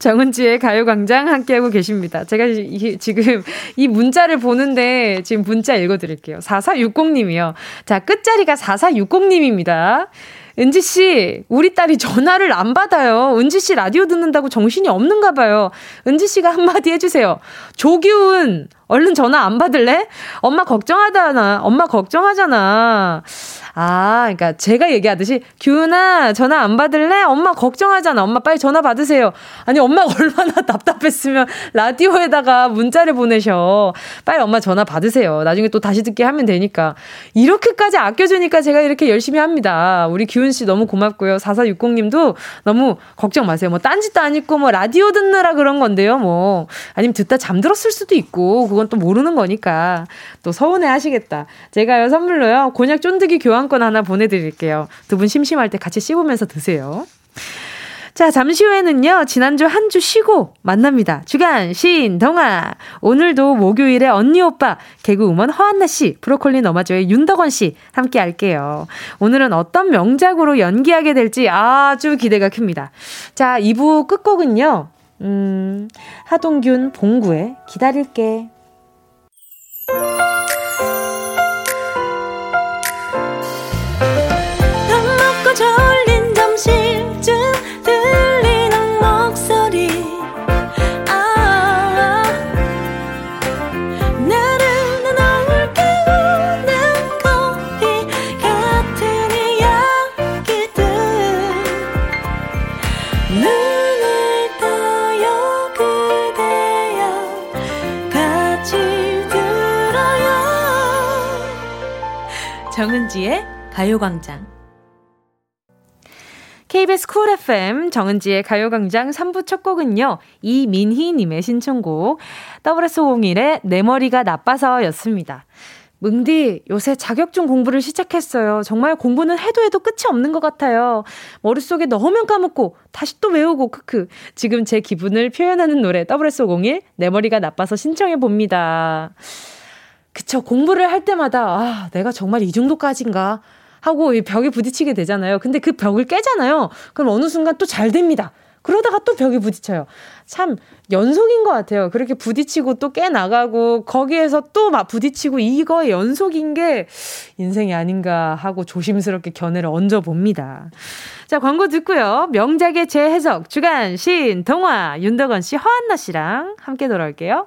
정은지의 가요광장 함께하고 계십니다. 제가 이, 지금 이 문자를 보는데 지금 문자 읽어드릴게요. 4460님이요. 자, 끝자리가 4460님입니다. 은지 씨, 우리 딸이 전화를 안 받아요. 은지 씨 라디오 듣는다고 정신이 없는가 봐요. 은지 씨가 한마디 해주세요. 조기훈, 얼른 전화 안 받을래? 엄마 걱정하잖아. 엄마 걱정하잖아. 아, 그러니까 제가 얘기하듯이 규은아 전화 안 받을래? 엄마 걱정하잖아. 엄마 빨리 전화 받으세요. 아니 엄마가 얼마나 답답했으면 라디오에다가 문자를 보내셔. 빨리 엄마 전화 받으세요. 나중에 또 다시 듣게 하면 되니까. 이렇게까지 아껴주니까 제가 이렇게 열심히 합니다. 우리 규은 씨 너무 고맙고요. 4460님도 너무 걱정 마세요. 뭐 딴짓도 아니고 뭐 라디오 듣느라 그런 건데요. 뭐 아니면 듣다 잠들었을 수도 있고 그건 또 모르는 거니까 또 서운해 하시겠다. 제가요 선물로요. 곤약 쫀득이 교환권 하나 보내드릴게요. 두 분 심심할 때 같이 씹으면서 드세요. 자, 잠시 후에는요, 지난주 한 주 쉬고 만납니다. 주간, 신, 동아. 오늘도 목요일에 언니 오빠, 개그우먼 허한나 씨, 브로콜리 너마저의 윤덕원 씨, 함께 할게요. 오늘은 어떤 명작으로 연기하게 될지 아주 기대가 큽니다. 자, 2부 끝곡은요, 음, 하동균, 봉구의 기다릴게. 정은지의 가요광장. KBS 쿨 FM 정은지의 가요광장 3부 첫 곡은요, 이민희님의 신청곡, SS501의 내 머리가 나빠서 였습니다. 뭉디, 요새 자격증 공부를 시작했어요. 정말 공부는 해도 해도 끝이 없는 것 같아요. 머릿속에 넣으면 까먹고, 다시 또 외우고, 크크. 지금 제 기분을 표현하는 노래, SS501, 내 머리가 나빠서 신청해 봅니다. 그쵸. 공부를 할 때마다, 아, 내가 정말 이 정도까지인가? 하고 이 벽에 부딪히게 되잖아요. 근데 그 벽을 깨잖아요. 그럼 어느 순간 또 잘 됩니다. 그러다가 또 벽에 부딪혀요. 참 연속인 것 같아요. 그렇게 부딪히고 또 깨 나가고 거기에서 또 막 부딪히고 이거 연속인 게 인생이 아닌가 하고 조심스럽게 견해를 얹어 봅니다. 자, 광고 듣고요. 명작의 재해석 주간 신 동화 윤덕원 씨, 허한나 씨랑 함께 돌아올게요.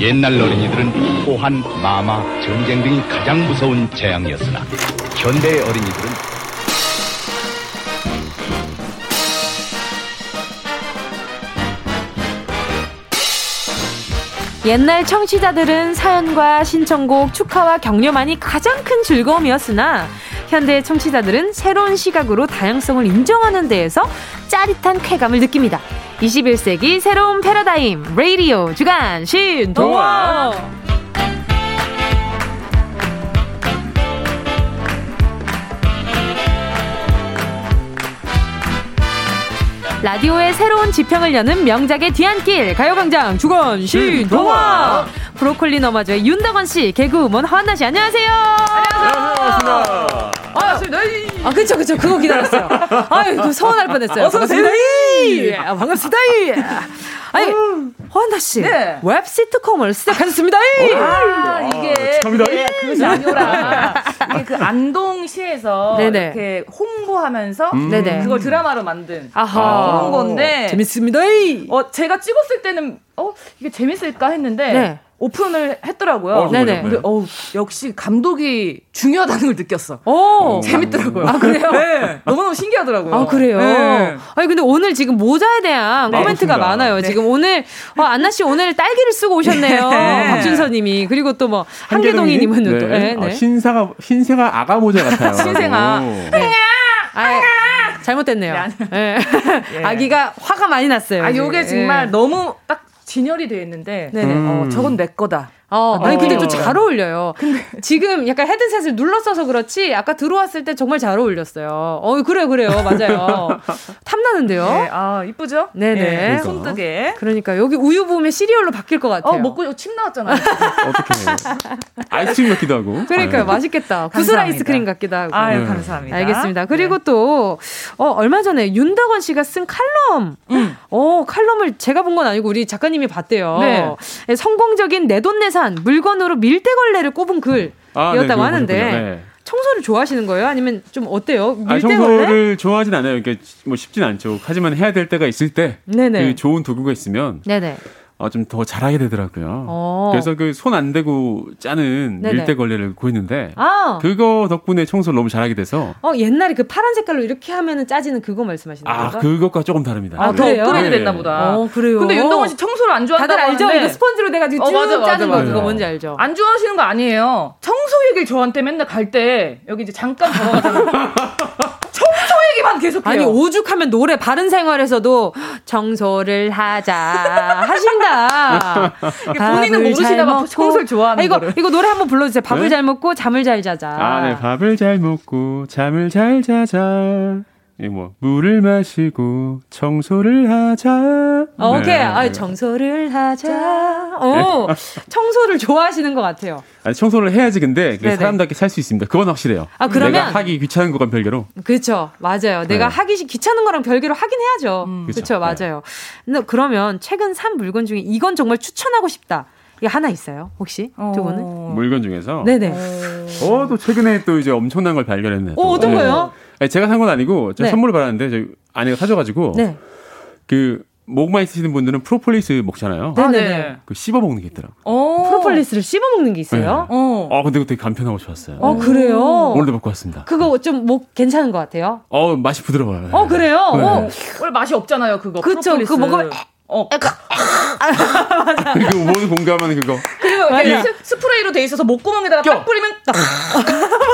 옛날 어린이들은 호환, 마마, 전쟁 등이 가장 무서운 재앙이었으나 현대의 어린이들은 옛날 청취자들은 사연과 신청곡, 축하와 격려만이 가장 큰 즐거움이었으나 현대 청취자들은 새로운 시각으로 다양성을 인정하는 데에서 짜릿한 쾌감을 느낍니다. 21세기 새로운 패러다임 라디오 주간 신동화 라디오의 새로운 지평을 여는 명작의 뒤안길 가요광장 주간 신동화 브로콜리 너마저의 윤덕원 씨 개그우먼 허한나 씨 안녕하세요. 안녕하세요. 반갑습니다. 반갑습니다. 아, 그쵸, 그쵸. 그거 기다렸어요. 아유, 그 서운할 뻔했어요. 어서오세요. 아, 반갑습니다. 아니, 허한나 씨. 네. 웹 시트콤을 시작하셨습니다. 아, 이게. 축하합니다. 그것이 아니라 이게 그 안동시에서 네네. 이렇게 홍보하면서 음. 그걸 드라마로 만든 아하. 그런 건데. 재밌습니다. 어, 제가 찍었을 때는 어, 이게 재밌을까 했는데. 네. 오픈을 했더라고요. 어, 네네. 근데 어 역시 감독이 중요하다는 걸 느꼈어. 오. 재밌더라고요. 아 그래요? 네. 너무너무 신기하더라고요. 아 그래요? 네. 아니 근데 오늘 지금 모자에 대한 네. 코멘트가 그렇습니다. 많아요. 네. 지금 오늘 어, 안나 씨 오늘 딸기를 쓰고 오셨네요. 네. 박준서님이 그리고 또 뭐 한계동이님은 또 네. 네. 아, 신사가 흰새가 아가 모자 같아요. 신생아. 네. 아, 잘못됐네요. 네. 아기가 화가 많이 났어요. 아, 요게 정말 너무 딱 진열이 되어 있는데 어, 음. 어, 저건 내 거다. 어, 아니 근데 또 잘 어울려요. 근데 지금 약간 헤드셋을 눌렀어서 그렇지 아까 들어왔을 때 정말 잘 어울렸어요. 어 그래요 그래요 맞아요. 탐나는데요. 네, 아 이쁘죠? 네네. 네, 손뜨개. 그러니까 여기 우유 부으면 시리얼로 바뀔 것 같아요. 어 먹고 침 나왔잖아요. 어떻게? 아이스크림 같기도 하고. 그러니까요 네. 맛있겠다. 구슬 아이스크림 같기도 하고. 아유 네. 감사합니다. 알겠습니다. 그리고 네. 또 어, 얼마 전에 윤덕원 씨가 쓴 칼럼. 음. 어 칼럼을 제가 본 건 아니고 우리 작가님이 봤대요. 네. 성공적인 내돈내산 생산 물건으로 밀대걸레를 꼽은 글이었다고 아, 네, 하는데 네. 청소를 좋아하시는 거예요? 아니면 좀 어때요? 밀대걸레? 아, 청소를 좋아하진 않아요. 이게 뭐 쉽진 않죠. 하지만 해야 될 때가 있을 때, 그 좋은 도구가 있으면, 네네. 어, 좀 더 잘하게 되더라고요. 어. 그래서 그 손 안 대고 짜는 네네. 밀대 걸레를 구했는데 아. 그거 덕분에 청소를 너무 잘하게 돼서 어 옛날에 그 파란 색깔로 이렇게 하면은 짜지는 그거 말씀하시는 아, 건가? 그것과 조금 다릅니다. 아, 더 업그레이드 됐나 보다. 어, 그래요. 근데 윤동원 씨 청소를 안 좋아한다고 다들 알죠? 하는데. 이거 스펀지로 내가 지금 어, 맞아, 맞아, 짜는 맞아, 거 그거 뭔지 알죠? 안 좋아하시는 거 아니에요. 청소 얘기를 저한테 맨날 갈 때 여기 이제 잠깐 걸어가잖아요. 청소 얘기만 계속해요. 아니 오죽하면 노래 바른 생활에서도 청소를 하자 하신다. 본인은 모르시다가 청소를 좋아하는 이거 거를. 이거 노래 한번 불러주세요. 밥을 네? 잘 먹고 잠을 잘 자자. 아, 네. 밥을 잘 먹고 잠을 잘 자자. 뭐 물을 마시고 청소를 하자. 어, 오케이. 네. 아, 청소를 하자. 어, 청소를 좋아하시는 것 같아요. 아니, 청소를 해야지 근데 사람답게 살 수 있습니다. 그건 확실해요. 아, 그러면 내가 하기 귀찮은 거랑 별개로. 그렇죠. 맞아요. 내가 네. 하기 귀찮은 거랑 별개로 하긴 해야죠. 음. 그렇죠. 맞아요. 근데 그러면 최근 산 물건 중에 이건 정말 추천하고 싶다. 이게 하나 있어요, 혹시? 어... 두 분은? 물건 중에서? 네네. 어, 또 최근에 또 이제 엄청난 걸 발견했네. 어, 어떤 거요? 네. 제가 산 건 아니고, 제가 네. 선물을 받았는데, 저희 아내가 사줘가지고, 네. 그, 목만 있으시는 분들은 프로폴리스 먹잖아요. 네네. 그 씹어 먹는 게 있더라고. 요 프로폴리스를 씹어 먹는 게 있어요? 네. 어. 아 근데 그거 되게 간편하고 좋았어요. 어 그래요? 오늘도 먹고 왔습니다. 그거 좀목 괜찮은 것 같아요. 어 맛이 부드러워요. 어 그래요? 네. 어. 원래 맛이 없잖아요 그거. 그쵸. 그거 먹으면 어. 맞아. 그리고 모두 공감하는 그거. 그리고 네. 스프레이로 돼 있어서 목구멍에다가 딱 뿌리면 딱.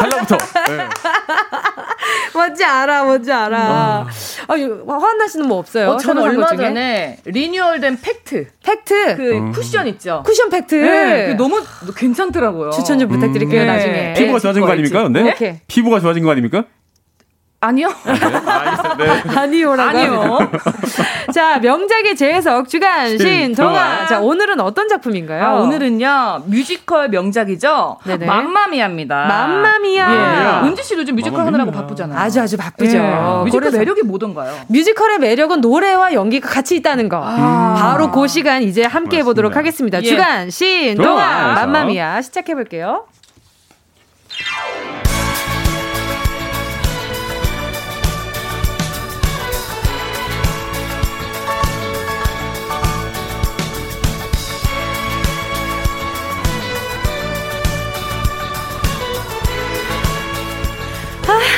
달라붙어. 네. 뭔지 알아, 뭔지 알아. 아, 화한나 씨는 뭐 없어요? 어, 저는 얼마 전에 renewal된 팩트. 팩트. 그 음. 쿠션 있죠. 쿠션 팩트. 네, 너무 괜찮더라고요. 추천 좀 부탁드릴게요, 음. 나중에. 네. 피부가 좋아진 거 아닙니까? 근데? 네? 피부가 좋아진 거 아닙니까? 아니요. 아, 네. 아니요라고. 아니요. 자, 명작의 재해석 주간 신 동화. 자, 오늘은 어떤 작품인가요? 아, 오늘은요. 뮤지컬 명작이죠. 네네. 맘마미아입니다. 맘마미아. 예. 은지 씨도 요즘 뮤지컬 맘마미아. 하느라고 바쁘잖아요. 아주 아주 바쁘죠. 예. 뮤지컬 매력이 뭐던가요? 뮤지컬의 매력은 노래와 연기가 같이 있다는 거. 아. 바로 그 시간 이제 함께 해 보도록 하겠습니다. 예. 주간 신 동화 맘마미아 시작해 볼게요.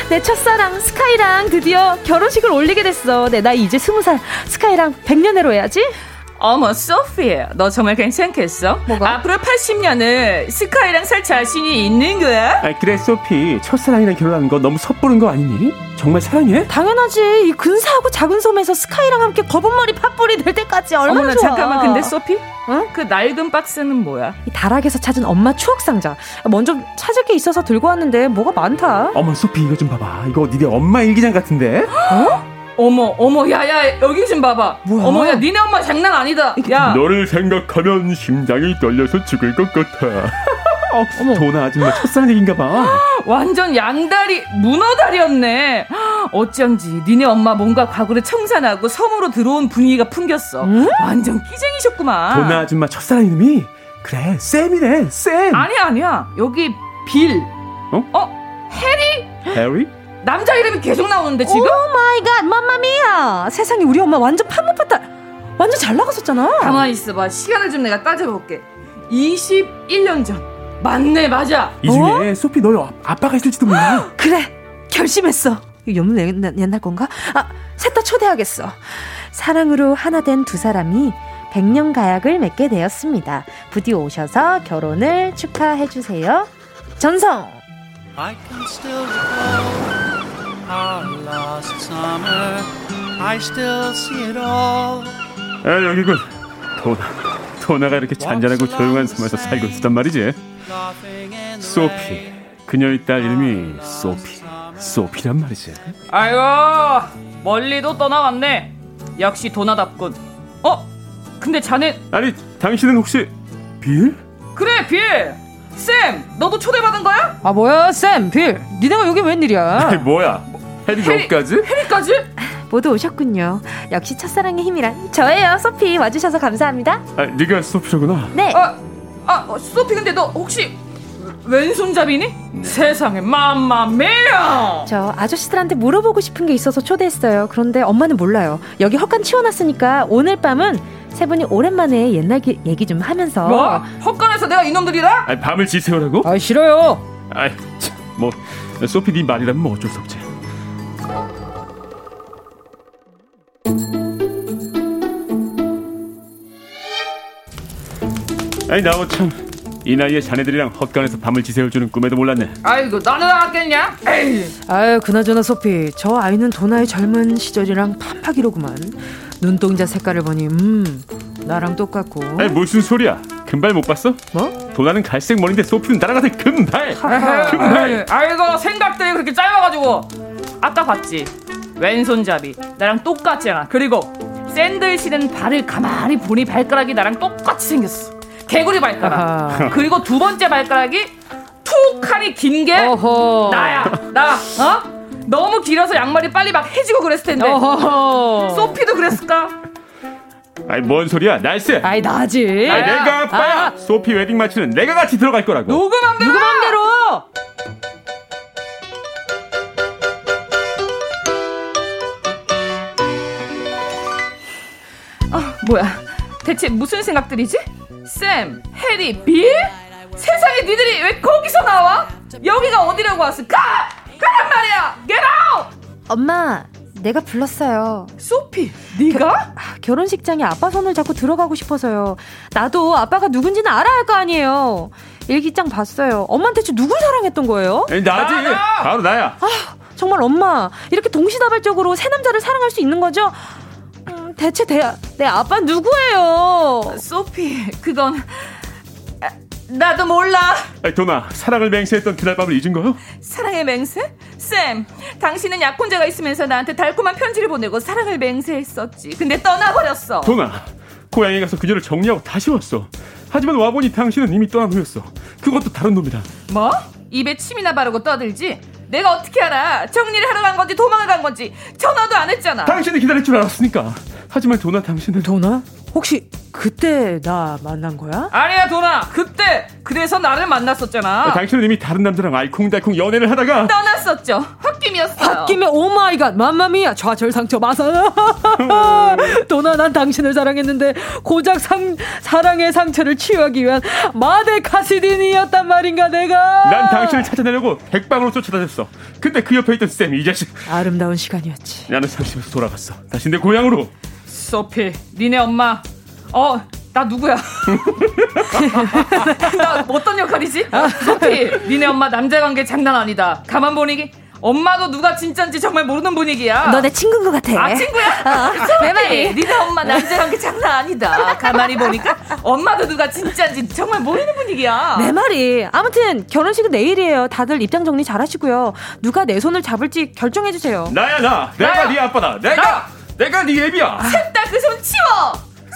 내 첫사랑 스카이랑 드디어 결혼식을 올리게 됐어. 내 나이 이제 스무 살. 스카이랑 백년해로 해야지. 어머 소피 너 정말 괜찮겠어? 뭐가? 앞으로 80년을 스카이랑 살 자신이 있는 거야? 아, 그래 소피 첫사랑이랑 결혼하는 거 너무 섣부른 거 아니니? 정말 사랑해? 당연하지 이 근사하고 작은 섬에서 스카이랑 함께 검은 머리 팥불이 될 때까지 얼마나 어머나, 좋아 잠깐만 근데 소피? 어? 그 낡은 박스는 뭐야? 이 다락에서 찾은 엄마 추억 상자 먼저 찾을 게 있어서 들고 왔는데 뭐가 많다 어머 소피 이거 좀 봐봐 이거 니네 엄마 일기장 같은데? 어? 어머 어머 야야 여기 좀 봐봐. 뭐야? 어머 야 니네 엄마 장난 아니다. 야. 너를 생각하면 심장이 떨려서 죽을 것 같아. 어, 어머. 도나 아줌마 첫사랑 얘긴가 봐. 완전 양다리 문어다리였네. 어쩐지 니네 엄마 뭔가 과거를 청산하고 섬으로 들어온 분위기가 풍겼어. 응? 완전 끼쟁이셨구만. 도나 아줌마 첫사랑 이름이? 그래 쌤이래 쌤. 아니야 아니야. 여기 빌. 어? 어? 해리? 해리? 남자 이름이 계속 나오는데 지금? oh my god mamma mia. 세상에 우리 엄마 완전 팜므파탈 완전 잘 나갔었잖아. 가만히 있어봐. 시간을 좀 내가 따져볼게. 21년 전. 맞네 맞아. 이 중에 어? 소피 너희 아빠가 있을지도 몰라. 그래. 결심했어. 연문 옛날, 옛날 건가? 아 셋 다 초대하겠어. 사랑으로 하나 된 두 사람이 백년 가약을 맺게 되었습니다. 부디 오셔서 결혼을 축하해 주세요. 전성 our last summer. I still see it all. 아, 여기군. 도나. 도나가 이렇게 잔잔하고 조용한 섬에서 살고 있었단 말이지. 소피, 그녀의 딸 이름이 소피, 소피란 말이지. 아이고, 멀리도 떠나왔네. 역시 도나답군. 어? 근데 자네 아니, 당신은 혹시 빌? 그래, 빌. 쌤, 너도 초대받은 거야? 아 뭐야, 쌤, 빌. 니네가 여기 웬일이야? 아니 뭐야? 해리 너까지? 해리까지? 모두 오셨군요. 역시 첫사랑의 힘이란 저예요, 소피. 와주셔서 감사합니다. 아, 네가 소피로구나. 네. 아, 아, 소피 근데 너 혹시 왼손잡이니? 네. 세상에 맘마미야! 저 아저씨들한테 물어보고 싶은 게 있어서 초대했어요. 그런데 엄마는 몰라요. 여기 헛간 치워놨으니까 오늘 밤은 세 분이 오랜만에 옛날 기, 얘기 좀 하면서 뭐? 헛간에서 내가 이놈들이라? 아니, 밤을 지새우라고? 아 싫어요. 아이 뭐 소피 네 말이라면 뭐 어쩔 수 없지. 아니 나도 참 이 나이에 자네들이랑 헛간에서 밤을 지새워주는 꿈에도 몰랐네. 아이고 나는 알았겠냐? 에이. 아유 그나저나 소피 저 아이는 도나의 젊은 시절이랑 판박이로구만. 눈동자 색깔을 보니 음 나랑 똑같고. 아니 무슨 소리야? 금발 못 봤어? 뭐? 도나는 갈색 머리인데 소피는 나랑 같은 금발. 금발. 아이고 생각들이 그렇게 짧아가지고 아까 봤지? 왼손잡이 나랑 똑같잖아. 그리고 샌들 신은 발을 가만히 보니 발가락이 나랑 똑같이 생겼어. 개구리 발가락. 아하. 그리고 두 번째 발가락이 툭하니 긴게 나야. 나. 어? 너무 길어서 양말이 빨리 막 해지고 그랬을 텐데. 어허. 소피도 그랬을까? 아이 뭔 소리야 나이스 아이 나지 아이 내가 아빠야 아. 소피 웨딩 마치는 내가 같이 들어갈 거라고 누구 맘대로 누구 맘대로 아 뭐야 대체 무슨 생각들이지? 샘, 해리, 빌? 세상에 니들이 왜 거기서 나와? 여기가 어디라고 왔을까? 가란 말이야! Get out! 엄마, 내가 불렀어요. 소피, 네가? 겨, 결혼식장에 아빠 손을 잡고 들어가고 싶어서요. 나도 아빠가 누군지는 알아야 할 거 아니에요. 일기장 봤어요. 엄마한테 대체 누굴 사랑했던 거예요? 에이, 나지. 바로 나야. 아, 정말 엄마, 이렇게 동시다발적으로 새 남자를 사랑할 수 있는 거죠? 대체 대, 내 아빠 누구예요? 소피, 그건 나도 몰라. 아니, 도나, 사랑을 맹세했던 그날 밤을 잊은 거요? 사랑의 맹세? 쌤, 당신은 약혼자가 있으면서 나한테 달콤한 편지를 보내고 사랑을 맹세했었지. 근데 떠나버렸어. 도나, 고향에 가서 그녀를 정리하고 다시 왔어. 하지만 와보니 당신은 이미 떠난 후였어. 그것도 다른 놈이다. 뭐? 입에 침이나 바르고 떠들지? 내가 어떻게 알아? 정리를 하러 간 건지 도망을 간 건지 전화도 안 했잖아. 당신이 기다릴 줄 알았으니까. 하지만 도나 당신은 도나? 혹시 그때 나 만난 거야? 아니야 도나. 그때 그래서 나를 만났었잖아. 당신은 이미 다른 남자랑 알콩달콩 연애를 하다가 떠났었죠. 홧김이었어요. 홧김에 oh my god mamma mia. 좌절 상처 맙소사 도나 난 당신을 사랑했는데 고작 상, 사랑의 상처를 치유하기 위한 마데카솔이었단 말인가 내가? 난 당신을 찾아내려고 백방으로 쫓아다녔어. 근데 그 옆에 있던 쌤 이 자식. 아름다운 시간이었지. 나는 상심해서 돌아갔어. 다시 내 고향으로 소피, 니네 엄마. 어, 나 누구야? 나 어떤 역할이지? 소피, 니네 엄마 남자 관계 장난 아니다. 가만 보니 엄마도 누가 진짠지 정말 모르는 분위기야. 너 내 친구인 것 같아. 아, 친구야? 어, 내 말이. 니네 엄마 남자 관계 장난 아니다. 가만히 보니까 엄마도 누가 진짠지 정말 모르는 분위기야. 내 말이. 아무튼 결혼식은 내일이에요. 다들 입장 정리 잘 하시고요. 누가 내 손을 잡을지 결정해주세요. 나야, 나. 내가 나야. 네 아빠다. 내가. 나. 내가 네 애비야. 셋 다 그 손 치워.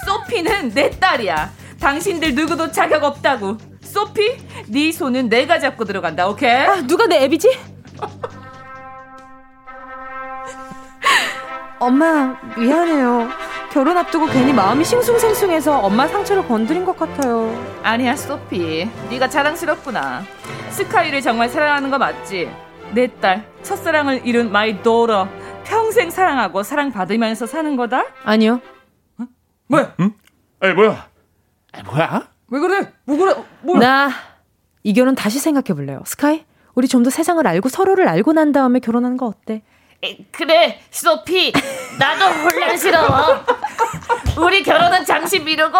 소피는 내 딸이야. 당신들 누구도 자격 없다고. 소피, 네 손은 내가 잡고 들어간다. 오케이? 아, 누가 내 애비지? 엄마 미안해요. 결혼 앞두고 괜히 마음이 싱숭생숭해서 엄마 상처를 건드린 것 같아요. 아니야 소피, 네가 자랑스럽구나. 스카이를 정말 사랑하는 거 맞지? 내 딸, 첫사랑을 잃은 my daughter. 평생 사랑하고 사랑받으면서 사는 거다? 아니요. 어? 뭐야? 응? 아니, 뭐야? 아니, 뭐야? 왜 그래? 뭐 그래? 뭐야? 나, 이 결혼 다시 생각해 볼래요. 스카이? 우리 좀 더 세상을 알고 서로를 알고 난 다음에 결혼하는 거 어때? 에, 그래, 소피. 나도 혼란스러워. 우리 결혼은 잠시 미루고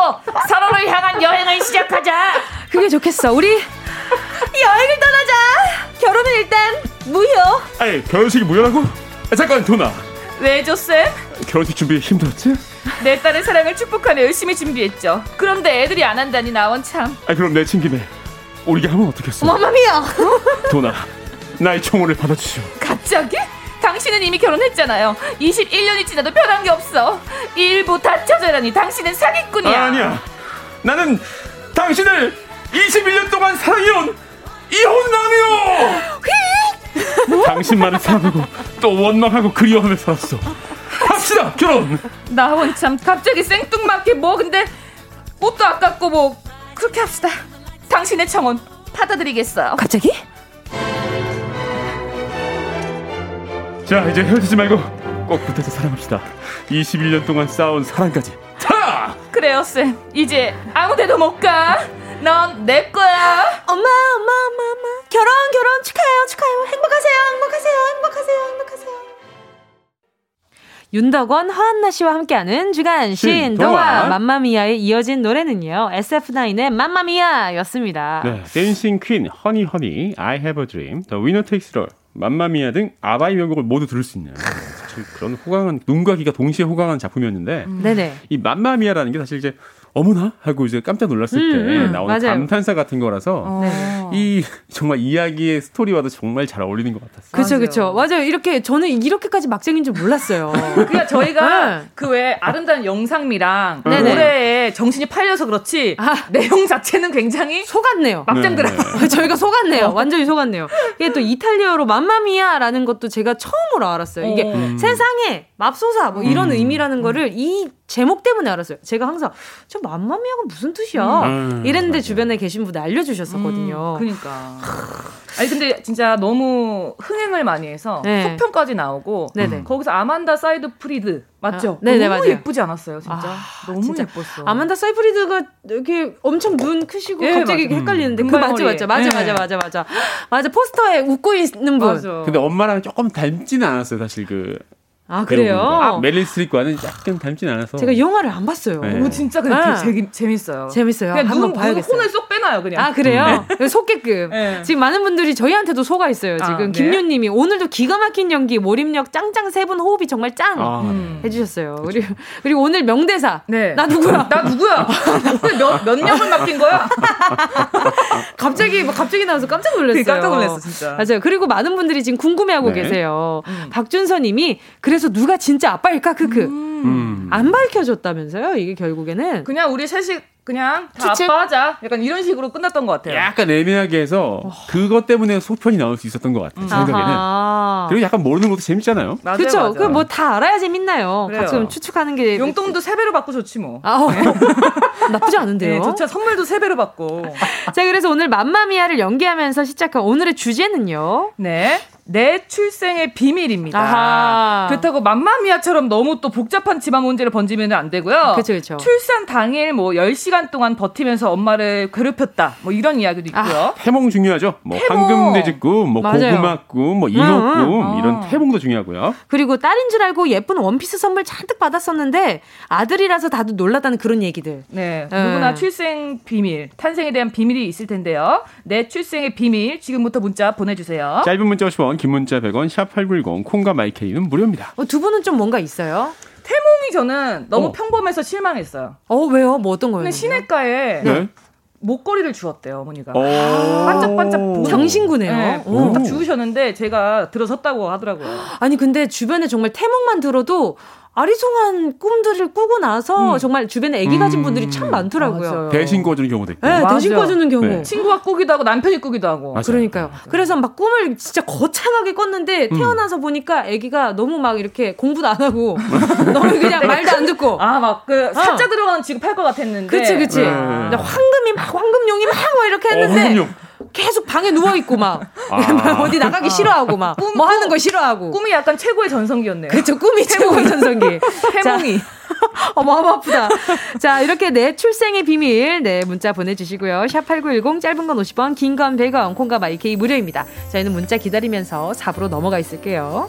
서로를 향한 여행을 시작하자. 그게 좋겠어. 우리 여행을 떠나자. 결혼은 일단 무효. 아니, 결혼식이 무효라고? 아, 잠깐 도나 왜죠 쌤? 결혼식 준비 힘들었지? 내 딸의 사랑을 축복하며 열심히 준비했죠. 그런데 애들이 안 한다니 나 원 참. 아 그럼 내 친 김에 우리게 하면 어떻겠어? 마마미야. 도나 나의 청혼을 받아주시오. 갑자기? 당신은 이미 결혼했잖아요. 21년이 지나도 변한 게 없어. 일부 다쳐져라니 당신은 사기꾼이야. 아니야. 나는 당신을 21년 동안 사랑해온 이혼남이요. 당신만을 사랑하고 또 원망하고 그리워하며 살았어. 합시다 결혼. 나 원 참 갑자기 생뚱맞게 뭐 근데 옷도 아깝고 뭐 그렇게 합시다. 당신의 청혼 받아드리겠어요. 갑자기? 자 이제 헤어지지 말고 꼭 붙어서 사랑합시다. 21년 동안 쌓아온 사랑까지. 자! 그래요 쌤. 이제 아무데도 못 가. 넌 내 거야. 엄마, 엄마, 엄마, 엄마. 결혼, 결혼 축하해요, 축하해요. 행복하세요, 행복하세요, 행복하세요, 행복하세요. 윤덕원, 허한나 씨와 함께하는 주간 신동화 맘마미아에 이어진 노래는요. SF9의 맘마미아였습니다. 네, Dancing Queen, Honey Honey, I Have a Dream, The Winner Takes It All, 맘마미아 등 아바의 명곡을 모두 들을 수 있는 사실 그런 호강한 눈과 귀가 동시에 호강한 작품이었는데 음. 이 맘마미아라는 게 사실 이제 어머나 하고 이제 깜짝 놀랐을 음, 때 음, 나오는 맞아요. 감탄사 같은 거라서 어. 네. 이 정말 이야기의 스토리와도 정말 잘 어울리는 것 같았어요. 그렇죠, 그렇죠. 맞아요. 이렇게 저는 이렇게까지 막장인 줄 몰랐어요. 그러니까 저희가 네. 그왜 아름다운 영상미랑 네 노래에 정신이 팔려서 그렇지 아. 내용 자체는 굉장히 속았네요. 막장 드라마. 네. 저희가 속았네요. 어. 완전히 속았네요. 이게 또 이탈리아어로 맘마미아라는 것도 제가 처음으로 알았어요. 이게 음. 세상에 맙소사 뭐 이런 음. 의미라는 거를 이 제목 때문에 알았어요. 제가 항상 저 맘마미아가 무슨 뜻이야? 음, 이랬는데 맞아요. 주변에 계신 분들 알려주셨었거든요. 음, 그러니까. 아니 근데 진짜 너무 흥행을 많이 해서 네. 속편까지 나오고 네네. 거기서 아만다 사이프리드 맞죠? 아, 네네, 너무 맞아요. 예쁘지 않았어요, 진짜. 아, 너무 진짜. 예뻤어. 아만다 사이프리드가 이렇게 엄청 눈 크시고 네, 갑자기 맞아. 헷갈리는데 음, 그 맞죠, 맞죠, 맞아, 네. 맞아, 맞아, 맞아, 맞아. 포스터에 웃고 있는 분. 맞아. 근데 엄마랑 조금 닮지는 않았어요, 사실 그 아 그래요? 아, 메릴 스트립과는 약간 닮진 않아서 제가 영화를 안 봤어요. 네. 오 진짜 근데 네. 재, 재밌어요. 재밌어요. 그냥 한번 봐야겠어요. 혼을 쏙 빼놔요 그냥. 아 그래요? 네. 속게끔. 네. 지금 많은 분들이 저희한테도 속아 있어요. 지금 아, 네. 김윤님이 오늘도 기가 막힌 연기 몰입력 짱짱 세 분 호흡이 정말 짱 아, 음. 해주셨어요. 그쵸. 그리고 그리고 오늘 명대사. 네. 나 누구야? 나 누구야? 몇, 몇 년을 맡긴 거야? 갑자기 뭐 갑자기 나와서 깜짝 놀랐어요. 깜짝 놀랐어 진짜. 맞아요. 그리고 많은 분들이 지금 궁금해하고 네. 계세요. 음. 박준서님이 그래서 누가 진짜 아빠일까 크크. 음. 음. 안 밝혀졌다면서요? 이게 결국에는 그냥 우리 셋이 그냥 다 추측? 아빠하자. 약간 이런 식으로 끝났던 것 같아요. 약간 애매하게 해서 어. 그것 때문에 소편이 나올 수 있었던 것 같아요. 음. 생각에는. 아하. 그리고 약간 모르는 것도 재밌잖아요. 그렇죠. 그 뭐 다 알아야 재밌나요? 그래요. 가끔 추측하는 게 용돈도 세 배로 받고 좋지 뭐. 아, 어. 나쁘지 않은데요. 네, 좋죠. 선물도 세 배로 받고. 자, 그래서 오늘 맘마미아를 연기하면서 시작한 오늘의 주제는요. 네. 내 출생의 비밀입니다. 아하. 그렇다고 맘마미아처럼 너무 또 복잡한 집안 문제를 번지면 안 되고요. 그렇죠, 그렇죠. 출산 당일 뭐 10시간 동안 버티면서 엄마를 괴롭혔다. 뭐 이런 이야기도 아, 있고요. 아, 태몽 중요하죠. 뭐 황금돼지꿈, 뭐 고구마꿈, 뭐 인어꿈 음, 음, 이런 태몽도 중요하고요. 그리고 딸인 줄 알고 예쁜 원피스 선물 잔뜩 받았었는데 아들이라서 다들 놀랐다는 그런 얘기들. 네. 네. 누구나 출생 비밀, 탄생에 대한 비밀이 있을 텐데요. 내 출생의 비밀 지금부터 문자 보내 주세요. 짧은 문자 50원, 긴 문자 100원, 샵 8910, 콩과 마이케이는 무료입니다. 어, 두 분은 좀 뭔가 있어요? 태몽이 저는 너무 어. 평범해서 실망했어요. 어, 왜요? 뭐 어떤 거예요? 시내가에 네. 목걸이를 주었대요 어머니가 아~ 반짝반짝 장신구네요. 네, 딱 주우셨는데 제가 들어섰다고 하더라고요. 아니 근데 주변에 정말 태몽만 들어도 아리송한 꿈들을 꾸고 나서 음. 정말 주변에 아기 가진 분들이 참 음. 많더라고요. 맞아요. 대신 꿔주는 경우도 있고. 네, 대신 꿔주는 경우. 네. 친구가 꾸기도 하고 남편이 꾸기도 하고. 맞아요. 그러니까요. 맞아요. 그래서 막 꿈을 진짜 거창하게 꿨는데 음. 태어나서 보니까 아기가 너무 막 이렇게 공부도 안 하고 너무 그냥 말도 안 듣고. 아, 막그 어. 사자 들어가는 취급할 것 같았는데. 그치, 그치. 네. 황금이 막 황금용이 막뭐 이렇게 했는데. 어, 계속 방에 누워 있고 막 아. 어디 나가기 아. 싫어하고 막 뭐 하는 거 싫어하고 꿈이 약간 최고의 전성기였네요. 그렇죠. 꿈이 최고의 전성기. 태몽이. 어머, 어머, 아프다. 자, 이렇게 내 출생의 비밀, 네, 문자 보내주시고요. 샵8910, 짧은 건 50원, 긴 건 100원, 콩과 마이케이 무료입니다. 저희는 문자 기다리면서 4부로 넘어가 있을게요.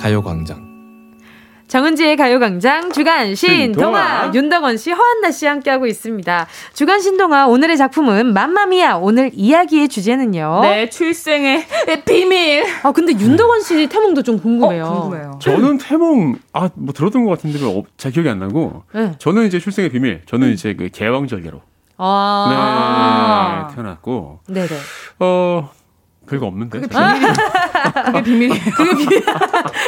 가요광장 정은지의 가요광장 주간 신동아 윤덕원 씨, 허한나 씨 함께하고 있습니다. 주간 신동아 오늘의 작품은 맘마미야. 오늘 이야기의 주제는요. 네, 출생의 비밀. 아 근데 윤덕원 씨 태몽도 좀 궁금해요. 어, 궁금해요. 저는 태몽 아 뭐 들었던 것 같은데 잘 기억이 안 나고. 네. 저는 이제 출생의 비밀. 저는 음. 이제 그 개왕절개로. 아. 네, 태어났고. 네네. 어 별거 없는데. 그게 비밀. 그게 비밀이에요. 그게 비밀.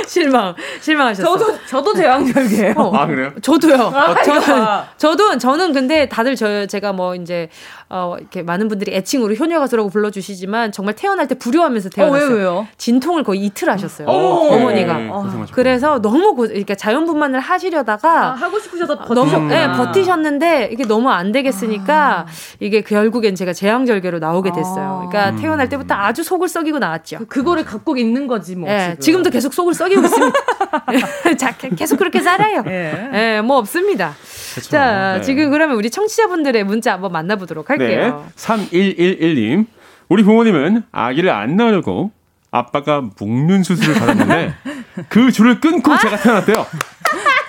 실망. 실망하셨어. 저도 저도 제왕절개예요. 어. 아 그래요? 저도요. 아, 저는 저도 저는 근데 다들 저 제가 뭐 이제 어 이렇게 많은 분들이 애칭으로 효녀 가수라고 불러주시지만 정말 태어날 때 불효하면서 태어났어요. 어, 왜요, 왜요? 진통을 거의 이틀 하셨어요. 어머니가 네, 그래서 너무 고, 그러니까 자연분만을 하시려다가 아, 하고 싶으셔서 버티셨 네, 버티셨는데 이게 너무 안 되겠으니까 아. 이게 결국엔 제가 제왕절개로 나오게 됐어요. 그러니까 음. 태어날 때부터 아주 속을 썩이고 나왔죠. 그, 거를 갖고 있는 거지 뭐. 네, 지금. 도 계속 속을 썩이고 있습니다. 자, 계속 그렇게 살아요. 네. 네, 뭐 없습니다. 그쵸. 자, 네. 지금 그러면 우리 청취자분들의 문자 한번 만나보도록 할게요. 네. 3111님. 우리 부모님은 아기를 안 낳으려고 아빠가 묵는 수술을 받았는데 그 줄을 끊고 제가 태어났대요.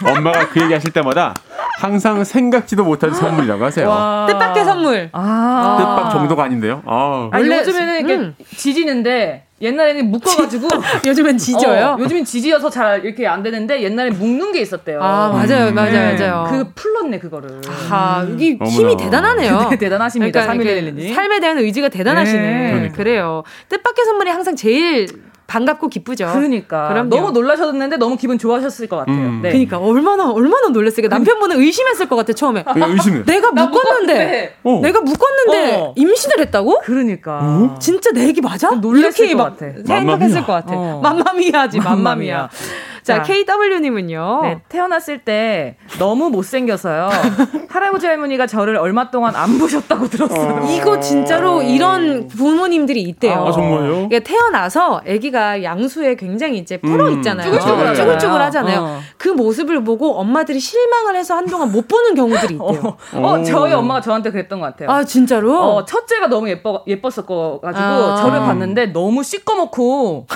엄마가 그 얘기 하실 때마다 항상 생각지도 못한 선물이라고 하세요. 뜻밖의 선물. 아~ 뜻밖 정도가 아닌데요. 아. 원래 요즘에는 이렇게 음. 지지는데 옛날에는 묶어가지고 요즘엔 지져요. 어, 요즘엔 지지여서 잘 이렇게 안 되는데 옛날에 묶는 게 있었대요. 아 맞아요, 음. 맞아요, 네. 맞아요. 그 풀렀네 그거를. 아 이게 힘이 대단하네요. 대단하십니다. 그러니까 삶에 대한 의지가 대단하시네. 네. 그러니까. 그래요. 뜻밖의 선물이 항상 제일 반갑고 기쁘죠. 그러니까. 그럼 너무 놀라셨는데 너무 기분 좋아하셨을 것 같아요. 음. 네. 그러니까 얼마나 얼마나 놀랐을까. 남편분은 의심했을 것 같아 처음에. 의심해. 내가 묶었는데, 어. 내가 묶었는데 어. 임신을 했다고? 그러니까. 어? 진짜 내 얘기 맞아? 놀랐을 것 같아. 생각했을 것 같아. 어. 맘마미야지 맘마미야. 자, KW님은요. 네, 태어났을 때 너무 못생겨서요. 할아버지 할머니가 저를 얼마 동안 안 보셨다고 들었어요. 어... 이거 진짜로 이런 부모님들이 있대요. 아, 정말요? 그러니까 태어나서 아기가 양수에 굉장히 이제 풀어 음, 있잖아요. 음, 쭈글쭈글, 쭈글쭈글 하잖아요. 어. 그 모습을 보고 엄마들이 실망을 해서 한동안 못 보는 경우들이 있대요. 어, 어, 저희 엄마가 저한테 그랬던 것 같아요. 아, 진짜로? 어, 첫째가 너무 예뻐, 예뻤었고 가지고 아. 저를 봤는데 너무 시꺼멓고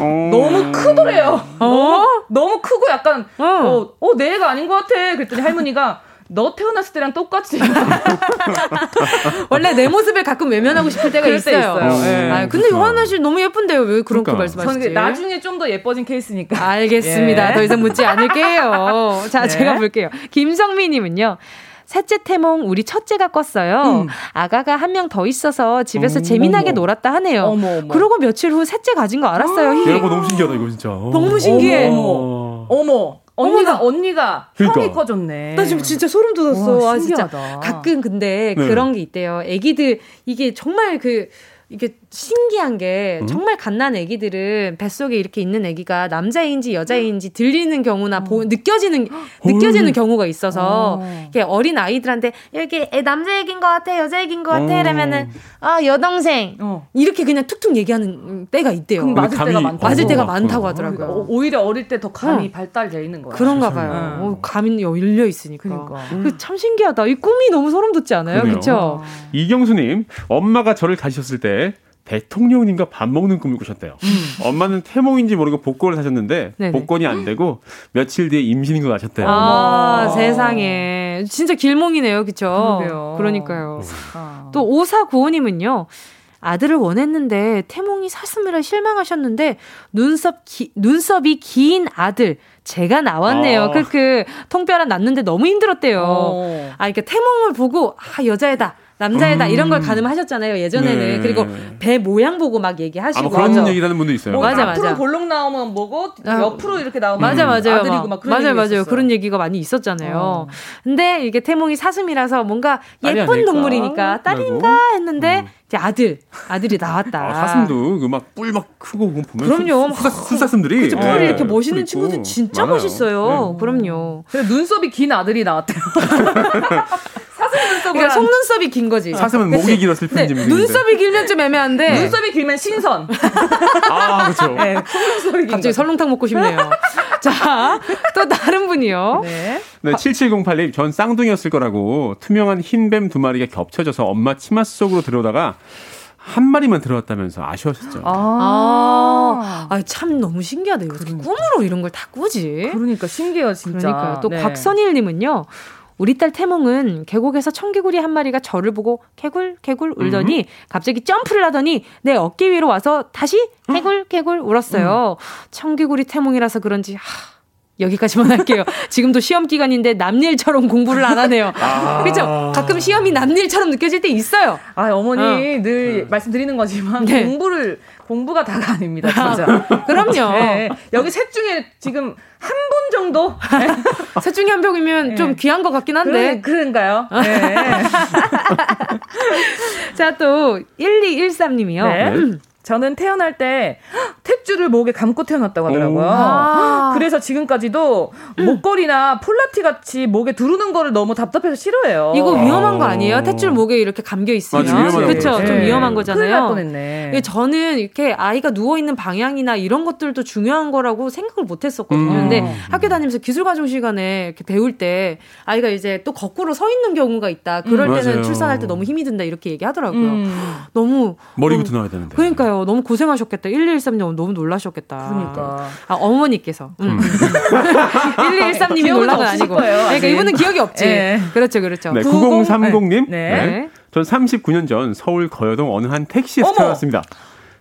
어. 너무 크더래요. 너무 너무 크고 약간 어, 어, 어, 내 애가 아닌 것 같아. 그랬더니 할머니가 너 태어났을 때랑 똑같지. 원래 내 모습을 가끔 외면하고 싶을 때가 있어요. 있어요. 어, 네. 아, 근데 요하나 씨 너무 예쁜데요. 왜 그런 그러니까. 거 말씀하시지? 나중에 좀 더 예뻐진 케이스니까. 알겠습니다. 예. 더 이상 묻지 않을게요. 자, 네. 제가 볼게요. 김성미 님은요. 셋째 태몽 우리 첫째가 꿨어요. 음. 아가가 한 명 더 있어서 집에서 오, 재미나게 어머. 놀았다 하네요. 어머, 어머. 그러고 며칠 후 셋째 가진 거 알았어요. 야, 이거 너무 신기하다 이거 진짜. 너무 신기해. 어머. 어머. 언니가 언니가 그러니까. 형이 커졌네. 나 지금 진짜 소름 돋았어. 와, 아, 진짜 가끔 근데 네. 그런 게 있대요. 애기들 이게 정말 그 이게 신기한 게 음? 정말 갓난 애기들은 뱃속에 이렇게 있는 애기가 남자인지 여자인지 들리는 경우나 보, 느껴지는 느껴지는 경우가 있어서 어. 이게 어린 아이들한테 이렇게 애 남자 애기인 것 같아 여자 애기인 것 같아 어. 이러면은 아 여동생 어. 이렇게 그냥 툭툭 얘기하는 때가 있대요. 맞을 때가 많다. 맞을 때가 많다고 하더라고요. 오히려 어릴 때 더 감이 발달돼 있는 거야. 그런가 봐요. 어, 감이 열려 있으니까. 그러니까. 그참 신기하다. 이 꿈이 너무 소름 돋지 않아요? 그렇죠? 이경수님 엄마가 저를 가셨을 때 대통령님과 밥 먹는 꿈을 꾸셨대요. 음. 엄마는 태몽인지 모르고 복권을 사셨는데 네네. 복권이 안 되고 며칠 뒤에 임신인 걸 아셨대요. 아, 아. 세상에. 진짜 길몽이네요. 그쵸? 그러니까요 아. 또 오사구호님은요. 아들을 원했는데 태몽이 사슴이라 실망하셨는데 눈썹 기, 눈썹이 긴 아들 제가 나왔네요. 어. 그 통뼈라 났는데 너무 힘들었대요. 어. 아, 이렇게 태몽을 보고 아 여자애다. 남자애다 음. 이런 걸 가늠하셨잖아요 예전에는 네. 그리고 배 모양 보고 막 얘기하시고 그런 맞아. 얘기하는 분도 있어요. 뭐 맞아 맞아. 앞으로 볼록 나오면 뭐고 아. 옆으로 이렇게 나오면 맞아 맞아요. 아들이고 막 그런 맞아요 맞아요 있었어요. 그런 얘기가 많이 있었잖아요. 어. 근데 이게 태몽이 사슴이라서 뭔가 예쁜 동물이니까 딸인가 했는데 음. 이제 아들 아들이 나왔다. 아, 사슴도 그 막 뿔 막 크고 보면 그럼요. 수사 슴들이 그치, 뿔이 네. 이렇게 멋있는 친구들 진짜 많아요. 멋있어요. 네. 그럼요. 눈썹이 긴 아들이 나왔대요. 그러니까 속눈썹이 긴 거지. 사슴은 그치? 목이 길었을 뿐이지. 네, 눈썹이 길면 좀 애매한데 눈썹이 길면 신선. 아 그렇죠. 네, 속눈썹이 긴 갑자기 설렁탕 먹고 싶네요. 자, 또 다른 분이요. 네. 네, 7708님, 전 쌍둥이였을 거라고 투명한 흰뱀 두 마리가 겹쳐져서 엄마 치마 속으로 들어오다가 한 마리만 들어왔다면서 아쉬웠었죠. 아, 아, 참 너무 신기하다. 요 꿈으로 이런 걸 다 꾸지. 그러니까 신기해요, 진짜. 그러니까 또 네. 곽선일님은요. 우리 딸 태몽은 계곡에서 청개구리 한 마리가 저를 보고 개굴 개굴 울더니 음. 갑자기 점프를 하더니 내 어깨 위로 와서 다시 개굴 개굴 울었어요. 음. 청개구리 태몽이라서 그런지 하, 여기까지만 할게요. 지금도 시험 기간인데 남일처럼 공부를 안 하네요. 아~ 그렇죠? 가끔 시험이 남일처럼 느껴질 때 있어요. 아, 어머니 어. 늘 네. 말씀드리는 거지만 네. 공부를 공부가 다가 아닙니다, 진짜. 그럼요. 네. 여기 셋 중에 지금 한 분 정도? 네. 셋 중에 한 명이면 네. 좀 귀한 것 같긴 한데. 그러, 그런가요? 네. 자, 또 1213님이요. 네. 저는 태어날 때 탯줄을 목에 감고 태어났다고 하더라고요. 아~ 그래서 지금까지도 목걸이나 폴라티 같이 목에 두르는 거를 너무 답답해서 싫어해요. 이거 위험한 거 아니에요? 탯줄 목에 이렇게 감겨 있으면. 그렇죠. 네. 좀 위험한 거잖아요. 뻔했네. 저는 이렇게 아이가 누워 있는 방향이나 이런 것들도 중요한 거라고 생각을 못 했었거든요. 음. 근데 학교 다니면서 기술 과정 시간에 이렇게 배울 때 아이가 이제 또 거꾸로 서 있는 경우가 있다. 그럴 음. 때는 맞아요. 출산할 때 너무 힘이 든다 이렇게 얘기하더라고요. 음. 너무 머리부터 어, 나야 되는데. 그러니까요. 너무 고생하셨겠다. 1213님 너무 놀라셨겠다. 그러니까. 아, 어머니께서. 음. 1213님이 놀란 건 아니고. 거예요, 그러니까 이분은 기억이 없지. 네. 그렇죠, 그렇죠. 네, 9030님. 네. 네. 전 39년 전 서울 거여동 어느 한 택시에서 어머! 태어났습니다.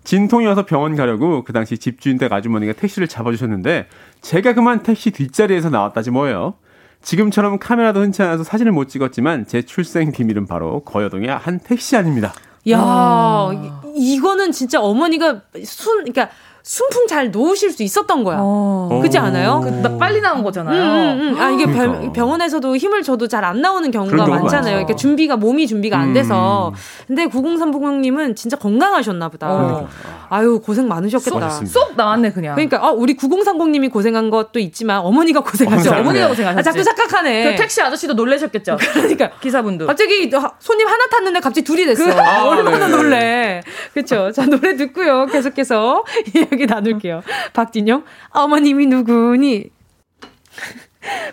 진통이 와서 병원 가려고 그 당시 집주인 댁 아주머니가 택시를 잡아주셨는데 제가 그만 택시 뒷자리에서 나왔다지 뭐예요. 지금처럼 카메라도 흔치 않아서 사진을 못 찍었지만 제 출생 비밀은 바로 거여동의 한 택시 안입니다. 야, 아. 이거는 진짜 어머니가 순, 그러니까 순풍 잘 놓으실 수 있었던 거야. 어. 그렇지 않아요? 그, 빨리 나온 거잖아요. 음, 음, 음. 아 이게 그러니까. 병, 원에서도 힘을 줘도 잘 안 나오는 경우가 많잖아요. 그러니까 준비가 몸이 준비가 안 돼서. 음. 근데 9030님은 진짜 건강하셨나 보다. 어. 아유 고생 많으셨겠다. 쏙, 쏙, 나왔네 그냥. 그러니까 아, 우리 9030님이 고생한 것도 있지만 어머니가 고생하죠. 어, 어머니가 고생하셨지. 아, 자꾸 착각하네. 그 택시 아저씨도 놀라셨겠죠. 그러니까 기사분도. 갑자기 손님 하나 탔는데 갑자기 둘이 됐어. 그, 아, 얼마나 네. 놀래. 그렇죠. 자 노래 듣고요. 계속해서 이야기 나눌게요. 박진영, 어머님이 누구니?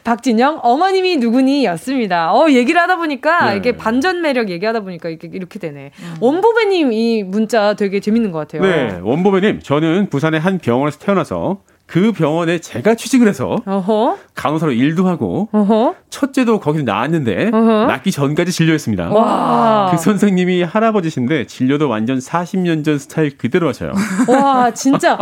박진영, 어머님이 누구니? 였습니다. 어, 얘기를 하다 보니까, 네. 이게 반전 매력 얘기하다 보니까 이렇게, 이렇게 되네. 음. 원보배님 이 문자 되게 재밌는 것 같아요. 네, 원보배님, 저는 부산의 한 병원에서 태어나서 그 병원에 제가 취직을 해서 어허. 간호사로 일도 하고 어허. 첫째도 거기서 나왔는데 어허. 낳기 전까지 진료했습니다. 와. 그 선생님이 할아버지신데 진료도 완전 40년 전 스타일 그대로 하셔요. 와 진짜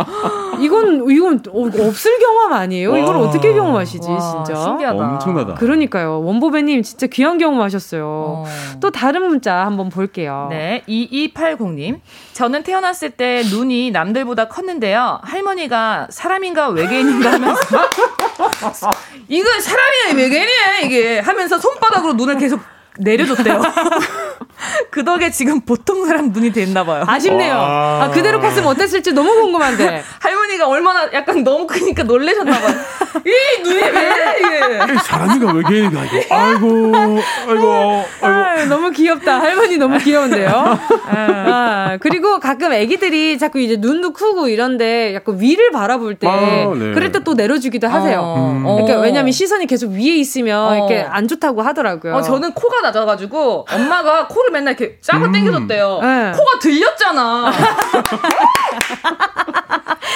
이건 이건 없을 경험 아니에요? 이걸 어떻게 경험하시지 와, 진짜? 신기하다. 엄청나다. 그러니까요. 원보배님 진짜 귀한 경험하셨어요. 어. 또 다른 문자 한번 볼게요. 네 2280님 저는 태어났을 때 눈이 남들보다 컸는데요. 할머니가 사람인가 사람인가 외계인인가 하면서 이거 사람이야 외계인이야 이게 하면서 손바닥으로 눈을 계속 내려줬대요. 그 덕에 지금 보통 사람 눈이 됐나 봐요. 아쉽네요. 아, 그대로 컸으면 어땠을지 너무 궁금한데. 할머니가 얼마나 약간 너무 크니까 놀래셨나 봐요. 이 눈이 왜 이게? 사람이가 외계인이가 이거. 아이고, 아이고, 아이고. 아, 너무 귀엽다. 할머니 너무 귀여운데요. 아, 그리고 가끔 애기들이 자꾸 이제 눈도 크고 이런데 약간 위를 바라볼 때 아, 네. 그럴 때 또 내려주기도 하세요. 음. 그러니까 왜냐면 시선이 계속 위에 있으면 어. 이렇게 안 좋다고 하더라고요. 어, 저는 코가 낮아가지고 엄마가 코를 맨날 이렇게 짜고 음. 당겨줬대요. 네. 코가 들렸잖아.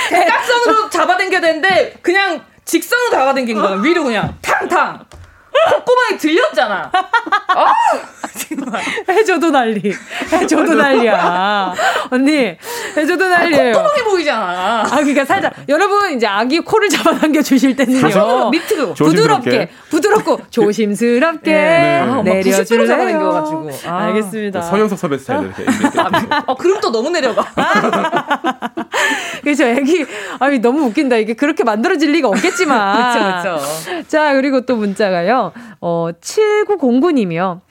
대각선으로 잡아당겨야 되는데 그냥 직선으로 잡아당긴 거야. 위로 그냥 탕탕. 콧구멍이 들렸잖아. 아, 정말. 해줘도 난리. 해줘도 난리야. 언니, 해줘도 난리예요. 콧구멍이 보이잖아. 아, 그러니까 살짝. 여러분, 이제 아기 코를 잡아당겨 주실 때는요. 밑으로. 부드럽게, 부드럽고, 조심스럽게 네. 아, 내려주래요. 아. 알겠습니다. 서영석 선배 스타일 이렇게. 아, 어, 그럼 또 너무 내려가. 그렇죠. 애기, 아이, 너무 웃긴다. 이게 그렇게 만들어질 리가 없겠지만. 그렇죠, 그렇죠. 자, 그리고 또 문자가요. 어, 7909님이요.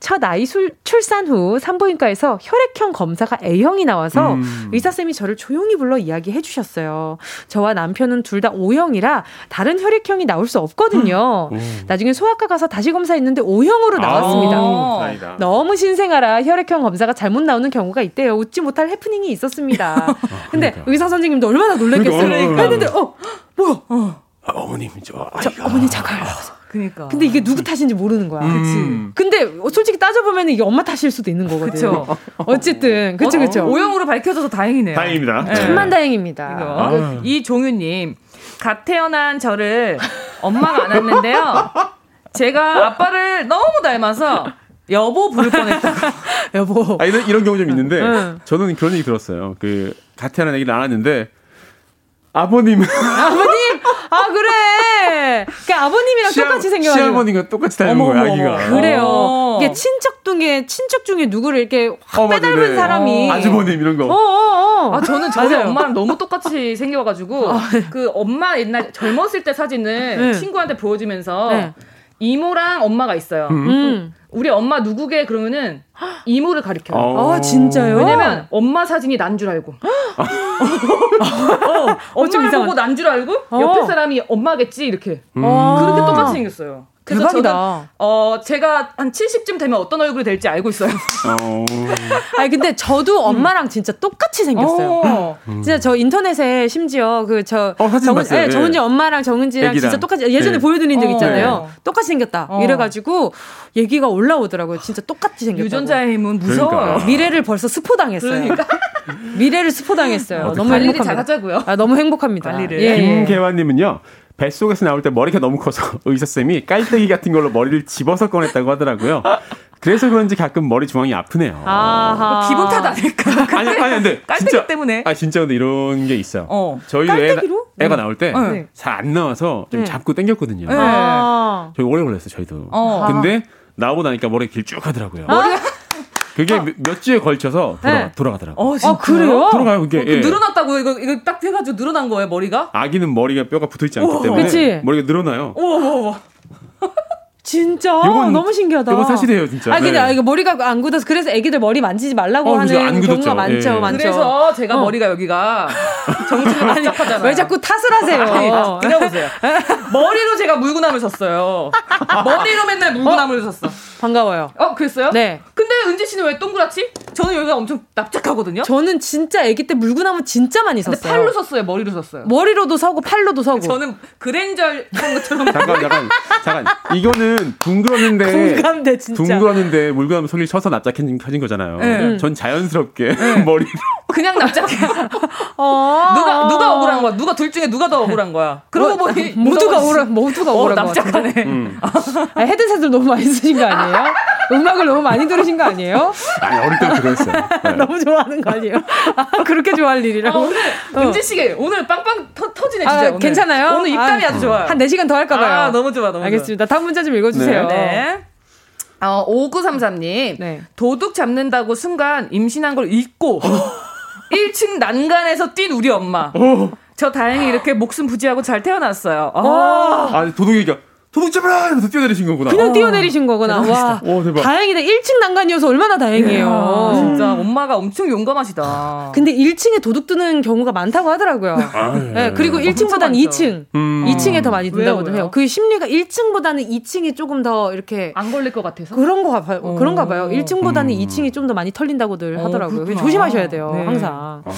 첫 아이 술, 출산 후 산부인과에서 혈액형 검사가 A형이 나와서 음. 의사쌤이 저를 조용히 불러 이야기해 주셨어요. 저와 남편은 둘 다 O형이라 다른 혈액형이 나올 수 없거든요. 음. 나중에 소아과 가서 다시 검사했는데 O형으로 나왔습니다. 아, 너무 신생아라 혈액형 검사가 잘못 나오는 경우가 있대요. 웃지 못할 해프닝이 있었습니다. 아, 근데 의사 선생님도 얼마나 놀랬겠어요. 그러니까, 했는데 어 뭐야? 어. 아, 어머님 저, 저 어머니 잠깐 그니까. 근데 이게 누구 탓인지 모르는 거야. 음. 그치. 근데 솔직히 따져보면 이게 엄마 탓일 수도 있는 거거든. 그쵸. 어쨌든. 그쵸, 그쵸. 어, 오형으로 밝혀져서 다행이네요. 다행입니다. 네. 천만 다행입니다. 아. 이 종유님, 갓 태어난 저를 엄마가 안았는데요. 제가 아빠를 너무 닮아서 여보 부를 뻔했다. 여보. 아, 이런, 이런 경우 좀 있는데, 응. 저는 그런 얘기 들었어요. 그, 갓 태어난 애기를 안았는데, 아버님. 아버님! 아, 그래! 그 아버님이랑 시아, 똑같이 생겨가지고. 시아버님과 똑같이 닮은 거야, 아기가. 그래요. 어. 이게 친척 중에, 친척 중에 누구를 이렇게 확 어, 빼닮은 사람이. 어. 아주버님 이런 거. 어, 어, 어. 아, 저는 저희 맞아요. 엄마랑 너무 똑같이 생겨가지고, 아, 네. 그 엄마 옛날 젊었을 때 사진을 네. 친구한테 보여주면서, 네. 이모랑 엄마가 있어요. 음. 음. 우리 엄마 누구게 그러면은 이모를 가리켜요. 어. 아 진짜요? 왜냐면 엄마 사진이 난 줄 알고. 어, 엄마 보고 난 줄 알고 어. 옆에 사람이 엄마겠지 이렇게. 음. 그렇게 똑같이 생겼어요. 그래서 대박이다. 저는 어 제가 한 70쯤 되면 어떤 얼굴이 될지 알고 있어요. 어. 아니 근데 저도 엄마랑 진짜 똑같이 생겼어요. 어. 진짜 저 인터넷에 심지어 그저 어, 정은 네, 예. 정은지 엄마랑 정은지랑 애기랑. 진짜 똑같이 예전에 네. 보여드린 적 어. 있잖아요. 네. 똑같이 생겼다. 어. 이래가지고 얘기가 올라오더라고요. 진짜 똑같이 생겼다. 유전자의 힘은 무서워요. 그러니까. 미래를 벌써 스포당했어요. 그러니까. 미래를 스포당했어요. 너무 행복합니다. 잘하자고요. 아, 너무 행복합니다. 관리를. 예. 김계환님은요. 뱃속에서 나올 때 머리가 너무 커서 의사쌤이 깔때기 같은 걸로 머리를 집어서 꺼냈다고 하더라고요. 그래서 그런지 가끔 머리 중앙이 아프네요. 아 어. 기분 탓 아닐까? 아니, 아니, 근데. 깔때기 진짜, 때문에. 아, 진짜 근데 이런 게 있어요. 어. 저희 애, 애가 나올 때 잘안 네. 나와서 좀 네. 잡고 당겼거든요. 네. 아. 저희 오래 걸렸어요, 저희도. 어. 근데 나오고 나니까 머리가 길쭉 하더라고요. 머리가 그게 어. 몇 주에 걸쳐서 돌아, 네. 돌아가더라고요. 어, 아, 그래요? 돌아가요, 그게. 어, 예. 늘어났다고 이거, 이거 딱 해가지고 늘어난 거예요, 머리가? 아기는 머리가 뼈가 붙어 있지 않기 오, 때문에. 그치? 머리가 늘어나요. 오, 오, 오. 진짜 요건, 너무 신기하다. 이거 사실이에요, 진짜. 아, 근데 네. 이거 머리가 안 굳어서 그래서 애기들 머리 만지지 말라고 어, 하는 경우가 많죠, 예. 많죠. 그래서 제가 어. 머리가 여기가 정신이 복잡하잖아요. 왜 자꾸 탓을 하세요? 아니, 들어보세요. 머리로 제가 물구나물 섰어요. 머리로 맨날 물구나물 어? 섰어. 반가워요. 어, 그랬어요? 네. 근데 은지 씨는 왜 동그랗지? 저는 여기가 엄청 납작하거든요. 저는 진짜 아기 때 물구나무 진짜 많이. 근데 팔로 섰어요, 머리로 섰어요. 머리로도 서고 팔로도 서고. 저는 그랜저 한 것처럼. 잠깐, 잠깐, 잠깐. 이거는 둥그러는데. 공감돼 진짜. 둥그러는데 물구나무 속이 서서 납작해진 거잖아요. 네. 전 자연스럽게 네. 머리로. 그냥 납작해. 어~ 누가 누가 억울한 거야? 누가 둘 중에 누가 더 억울한 거야? 그러고 뭐, 보니 모두가 억울한 모두가 어, 억울한 어, 납작하네. 음. 아, 헤드셋을 너무 많이 쓰신 거 아니에요? 음악을 너무 많이 들으신 거 아니에요? 아니 어릴 때부터 그랬어요. 네. 너무 좋아하는 거 아니에요? 아, 그렇게 좋아할 일이라고. 아, 오늘 어. 은지 씨게 오늘 빵빵 터, 터지네 진짜. 아, 오늘. 괜찮아요? 오늘 입담이 아, 주 좋아요. 한 4시간 더 할까 봐요. 아, 너무 좋아. 너무 알겠습니다. 다음 문자 좀 읽어 주세요. 네. 네. 어, 5933님. 네. 도둑 잡는다고 순간 임신한 걸 잊고 1층 난간에서 뛴 우리 엄마. 어. 저 다행히 이렇게 목숨 부지하고 잘 태어났어요. 아, 아 도둑이가 도둑 잡아라! 이러면서 뛰어내리신 거구나. 그냥 어. 뛰어내리신 거구나. 와. 오, 대박. 다행이다. 1층 난간이어서 얼마나 다행이에요. 진짜 엄마가 엄청 용감하시다. 근데 1층에 도둑 뜨는 경우가 많다고 하더라고요. 아, 네. 네. 그리고 1층보다는 2층. 음. 2층에 더 많이 든다고 해요. 그 심리가 1층보다는 2층이 조금 더 이렇게 안 걸릴 것 같아서 그런 거 봐요. 어. 그런가 봐요. 1층보다는 음. 2층이 좀 더 많이 털린다고들 어, 하더라고요. 어, 조심하셔야 돼요. 네. 항상. 어.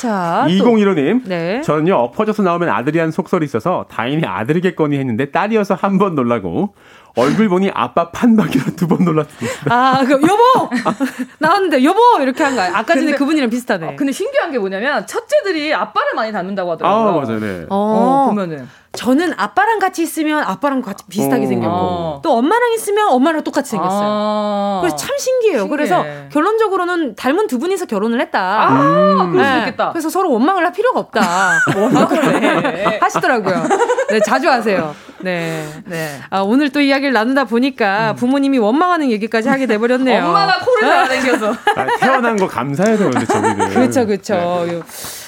자, 2015님. 네. 저는요, 엎어져서 나오면 아들이란 속설이 있어서 다행히 아들이겠거니 했는데 딸이어서 한 번 놀라고 얼굴 보니 아빠 판박이라 두 번 놀랐습니다. 아, 그 여보 나왔는데 여보 이렇게 한 거야. 아까 전에 그분이랑 비슷하네. 어, 근데 신기한 게 뭐냐면 첫째들이 아빠를 많이 닮는다고 하더라고요. 아 맞아요. 네. 어, 어 보면은 저는 아빠랑 같이 있으면 아빠랑 같이 비슷하게 어. 생겼고 또 엄마랑 있으면 엄마랑 똑같이 생겼어요. 아. 그래서 참 신기해요. 신기해. 그래서 결론적으로는 닮은 두 분이서 결혼을 했다. 아, 음. 그럴 수 네. 있겠다. 그래서 서로 원망을 할 필요가 없다. 원망을 하시더라고요. 네, 자주 하세요. 네. 네. 아, 오늘 또 이야기를 나누다 보니까 음. 부모님이 원망하는 얘기까지 하게 돼버렸네요. 엄마가 코를 달아당겨서. 아, 태어난 거 감사해야 되는데, 저기는. 그렇죠, 그렇죠.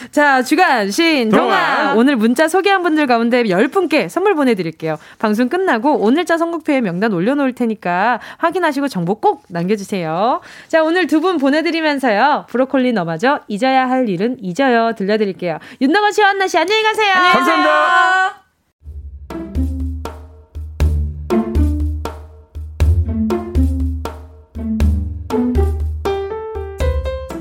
네. 자, 주간, 신, 동화. 오늘 문자 소개한 분들 가운데 10분께 선물 보내 드릴게요. 방송 끝나고 오늘자 선곡표에 명단 올려 놓을 테니까 확인하시고 정보 꼭 남겨 주세요. 자, 오늘 두 분 보내 드리면서요. 브로콜리 너마저 잊어야 할 일은 잊어요. 들려 드릴게요. 윤덕원 씨, 한나 씨, 안녕히 가세요. 감사합니다.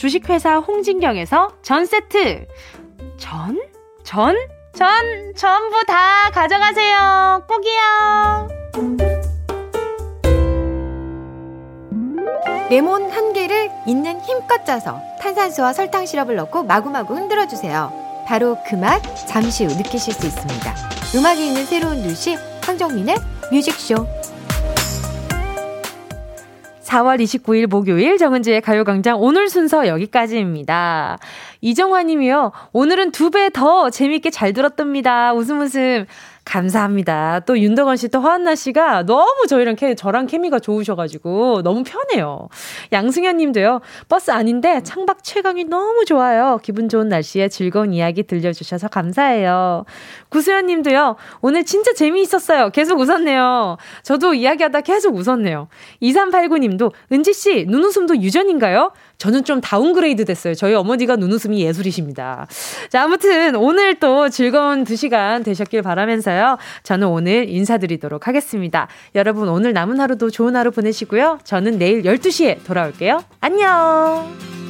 주식회사 홍진경에서 전 세트, 전? 전? 전 전부 다 가져가세요. 꼭이요. 레몬 한 개를 있는 힘껏 짜서 탄산수와 설탕 시럽을 넣고 마구마구 흔들어 주세요. 바로 그 맛 잠시 후 느끼실 수 있습니다. 음악이 있는 새로운 뉴시 황정민의 뮤직쇼 4월 29일 목요일 정은지의 가요광장 오늘 순서 여기까지입니다. 이정화 님이요. 오늘은 두 배 더 재밌게 잘 들었답니다. 웃음 웃음. 감사합니다. 또 윤덕원 씨, 또 허한나 씨가 너무 저희랑 케, 저랑 케미가 좋으셔가지고 너무 편해요. 양승현 님도요. 버스 아닌데 창밖 최강이 너무 좋아요. 기분 좋은 날씨에 즐거운 이야기 들려주셔서 감사해요. 구수연 님도요. 오늘 진짜 재미있었어요. 계속 웃었네요. 저도 이야기하다 계속 웃었네요. 2389 님도 은지 씨, 눈웃음도 유전인가요? 저는 좀 다운그레이드 됐어요. 저희 어머니가 눈웃음이 예술이십니다. 자, 아무튼 오늘 또 즐거운 두 시간 되셨길 바라면서요. 저는 오늘 인사드리도록 하겠습니다. 여러분 오늘 남은 하루도 좋은 하루 보내시고요. 저는 내일 12시에 돌아올게요. 안녕!